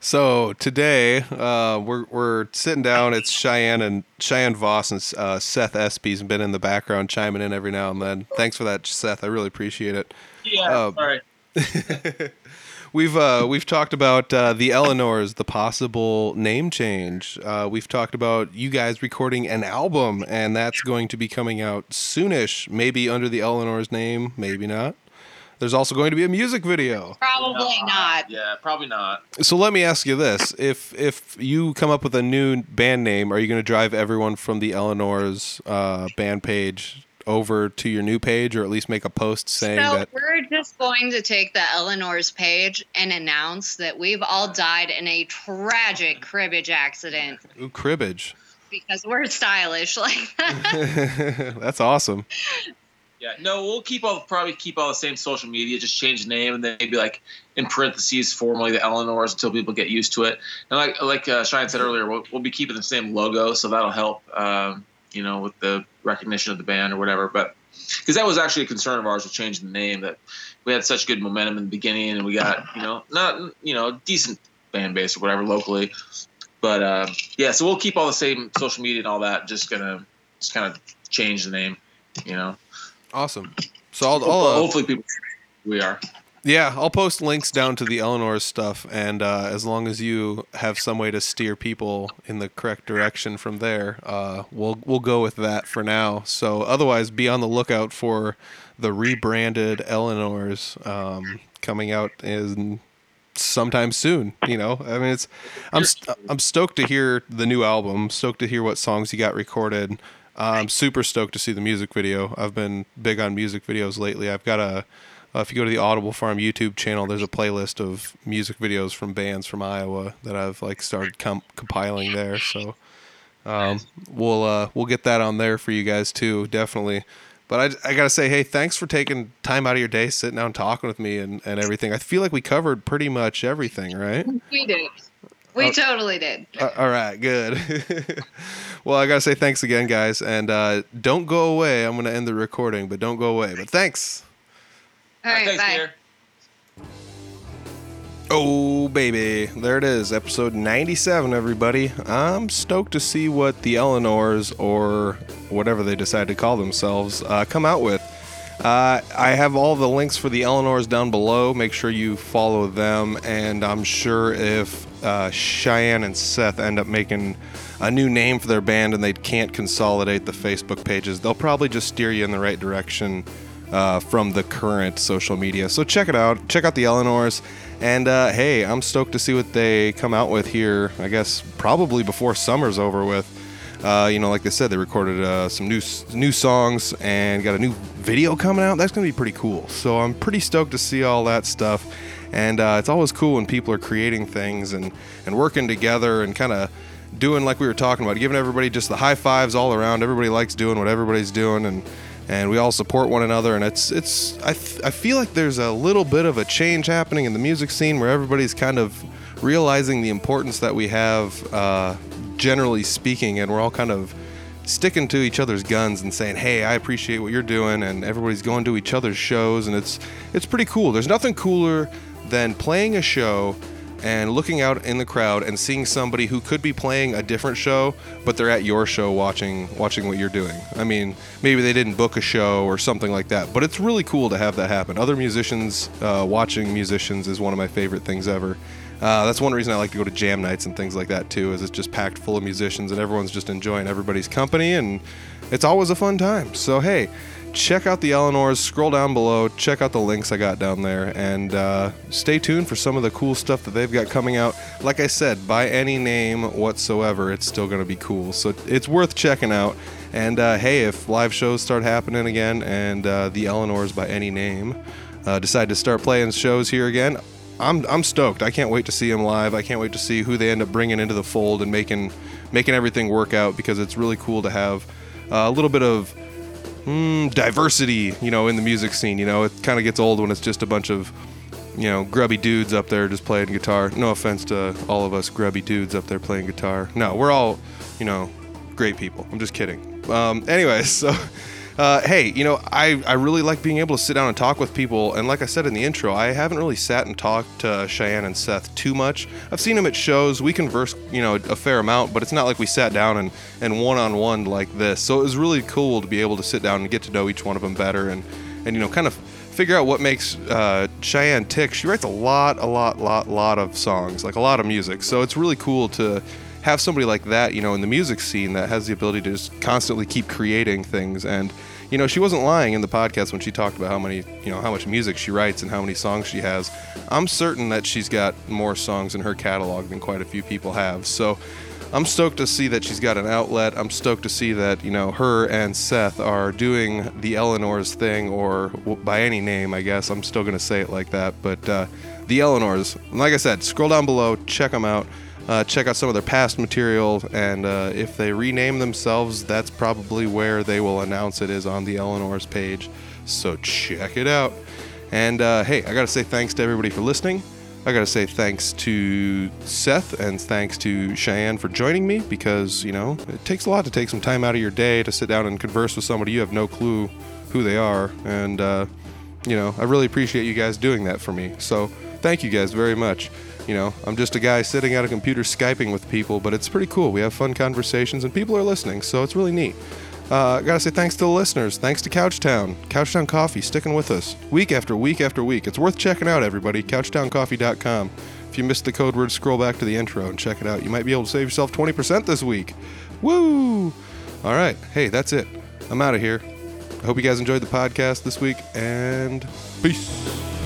So today, uh, we're we're sitting down. It's Cheyenne and Cheyenne Voss and uh, Seth Espy's been in the background chiming in every now and then. Thanks for that, Seth. I really appreciate it. Yeah. Sorry. We've uh, we've talked about uh, the Eleanors, the possible name change. Uh, we've talked about you guys recording an album, and that's going to be coming out soonish. Maybe under the Eleanors name, maybe not. There's also going to be a music video. Probably not. Yeah, probably not. So let me ask you this: if if you come up with a new band name, are you going to drive everyone from the Eleanor's uh, band page over to your new page, or at least make a post saying So that? we're just going to take the Eleanor's page and announce that we've all died in a tragic cribbage accident Ooh, cribbage. because we're stylish like that. That's awesome. Yeah, no, we'll keep all probably keep all the same social media, just change the name and then maybe like in parentheses formally the Eleanors until people get used to it. And like like uh, Shine said earlier, we'll, we'll be keeping the same logo, so that'll help, um, you know, with the recognition of the band or whatever. But because that was actually a concern of ours to change the name that we had such good momentum in the beginning and we got you know not you know decent fan base or whatever locally. But uh, yeah, so we'll keep all the same social media and all that. Just gonna just kind of change the name, you know. Awesome. So I'll, I'll uh, Hopefully, people we are. Yeah, I'll post links down to the Eleanor's stuff, and uh, as long as you have some way to steer people in the correct direction from there, uh, we'll we'll go with that for now. So otherwise, be on the lookout for the rebranded Eleanor's um, coming out in sometime soon. You know, I mean, it's I'm st- I'm stoked to hear the new album. Stoked to hear what songs you got recorded. I'm super stoked to see the music video. I've been big on music videos lately. I've got a uh, if you go to the Audible Farm YouTube channel, there's a playlist of music videos from bands from Iowa that I've like started com- compiling there. So um, we'll uh, we'll get that on there for you guys too, definitely. But I, I gotta say, hey, thanks for taking time out of your day, sitting down, talking with me, and, and everything. I feel like we covered pretty much everything, right? we did. We Oh. totally did. Uh, all right, good. well, I gotta say thanks again, guys, and uh, don't go away. I'm gonna end the recording, but don't go away. But thanks. All right, thanks, bye. Peter. Oh, baby. There it is, episode 97, everybody. I'm stoked to see what the Eleanors, or whatever they decide to call themselves, uh, come out with. Uh, I have all the links for the Eleanors down below. Make sure you follow them, and I'm sure if uh, Cheyenne and Seth end up making a new name for their band and they can't consolidate the Facebook pages, they'll probably just steer you in the right direction uh, from the current social media. So check it out. Check out the Eleanors. And uh, hey, I'm stoked to see what they come out with here. I guess probably before summer's over with. Uh, you know, like they said, they recorded uh, some new new songs and got a new video coming out. That's gonna be pretty cool. So I'm pretty stoked to see all that stuff. And uh, it's always cool when people are creating things and and working together and kind of doing like we were talking about, giving everybody just the high fives all around. Everybody likes doing what everybody's doing, and and we all support one another. And it's it's I, th- I feel like there's a little bit of a change happening in the music scene where everybody's kind of realizing the importance that we have, uh, generally speaking, and we're all kind of sticking to each other's guns and saying, "Hey, I appreciate what you're doing," and everybody's going to each other's shows, and it's it's pretty cool. There's nothing cooler than playing a show and looking out in the crowd and seeing somebody who could be playing a different show, but they're at your show watching watching what you're doing. I mean, maybe they didn't book a show or something like that, but it's really cool to have that happen. Other musicians uh, watching musicians is one of my favorite things ever. Uh, that's one reason I like to go to jam nights and things like that too. Is it's just packed full of musicians and everyone's just enjoying everybody's company and it's always a fun time. So hey, check out the Eleanors. Scroll down below. Check out the links I got down there, and uh, stay tuned for some of the cool stuff that they've got coming out. Like I said, by any name whatsoever, it's still going to be cool. So it's worth checking out. And uh, hey, if live shows start happening again, and uh, the Eleanors by any name uh, decide to start playing shows here again, I'm I'm stoked. I can't wait to see them live. I can't wait to see who they end up bringing into the fold and making making everything work out because it's really cool to have uh, a little bit of mm, diversity, you know, in the music scene. You know, it kind of gets old when it's just a bunch of you know grubby dudes up there just playing guitar. No offense to all of us grubby dudes up there playing guitar. No, we're all you know great people. I'm just kidding. Um, anyways, so uh, hey, you know, I, I really like being able to sit down and talk with people. And like I said in the intro, I haven't really sat and talked to Cheyenne and Seth too much. I've seen them at shows. We converse, you know, a fair amount, but it's not like we sat down and, and one-on-one like this. So it was really cool to be able to sit down and get to know each one of them better and, and you know, kind of figure out what makes uh, Cheyenne tick. She writes a lot, a lot, lot, lot of songs, like a lot of music. So it's really cool to have somebody like that, you know, in the music scene that has the ability to just constantly keep creating things. And, you know, she wasn't lying in the podcast when she talked about how many, you know, how much music she writes and how many songs she has. I'm certain that she's got more songs in her catalog than quite a few people have. So I'm stoked to see that she's got an outlet. I'm stoked to see that, you know, her and Seth are doing the Eleanor's thing, or by any name, I guess. I'm still going to say it like that. But uh, the Eleanor's, like I said, scroll down below, check them out. Uh, check out some of their past material, and uh, if they rename themselves, that's probably where they will announce it is on the Eleanor's page. So check it out. And uh, hey, I gotta say thanks to everybody for listening. I gotta say thanks to Seth and thanks to Cheyenne for joining me because you know it takes a lot to take some time out of your day to sit down and converse with somebody you have no clue who they are, and uh, you know I really appreciate you guys doing that for me. So thank you guys very much. You know, I'm just a guy sitting at a computer Skyping with people, but it's pretty cool. We have fun conversations and people are listening, so it's really neat. Uh, I gotta say thanks to the listeners. Thanks to Couchtown. Couchtown Coffee sticking with us week after week after week. It's worth checking out, everybody. CouchtownCoffee.com. If you missed the code word, scroll back to the intro and check it out. You might be able to save yourself 20% this week. Woo! All right. Hey, that's it. I'm out of here. I hope you guys enjoyed the podcast this week, and peace.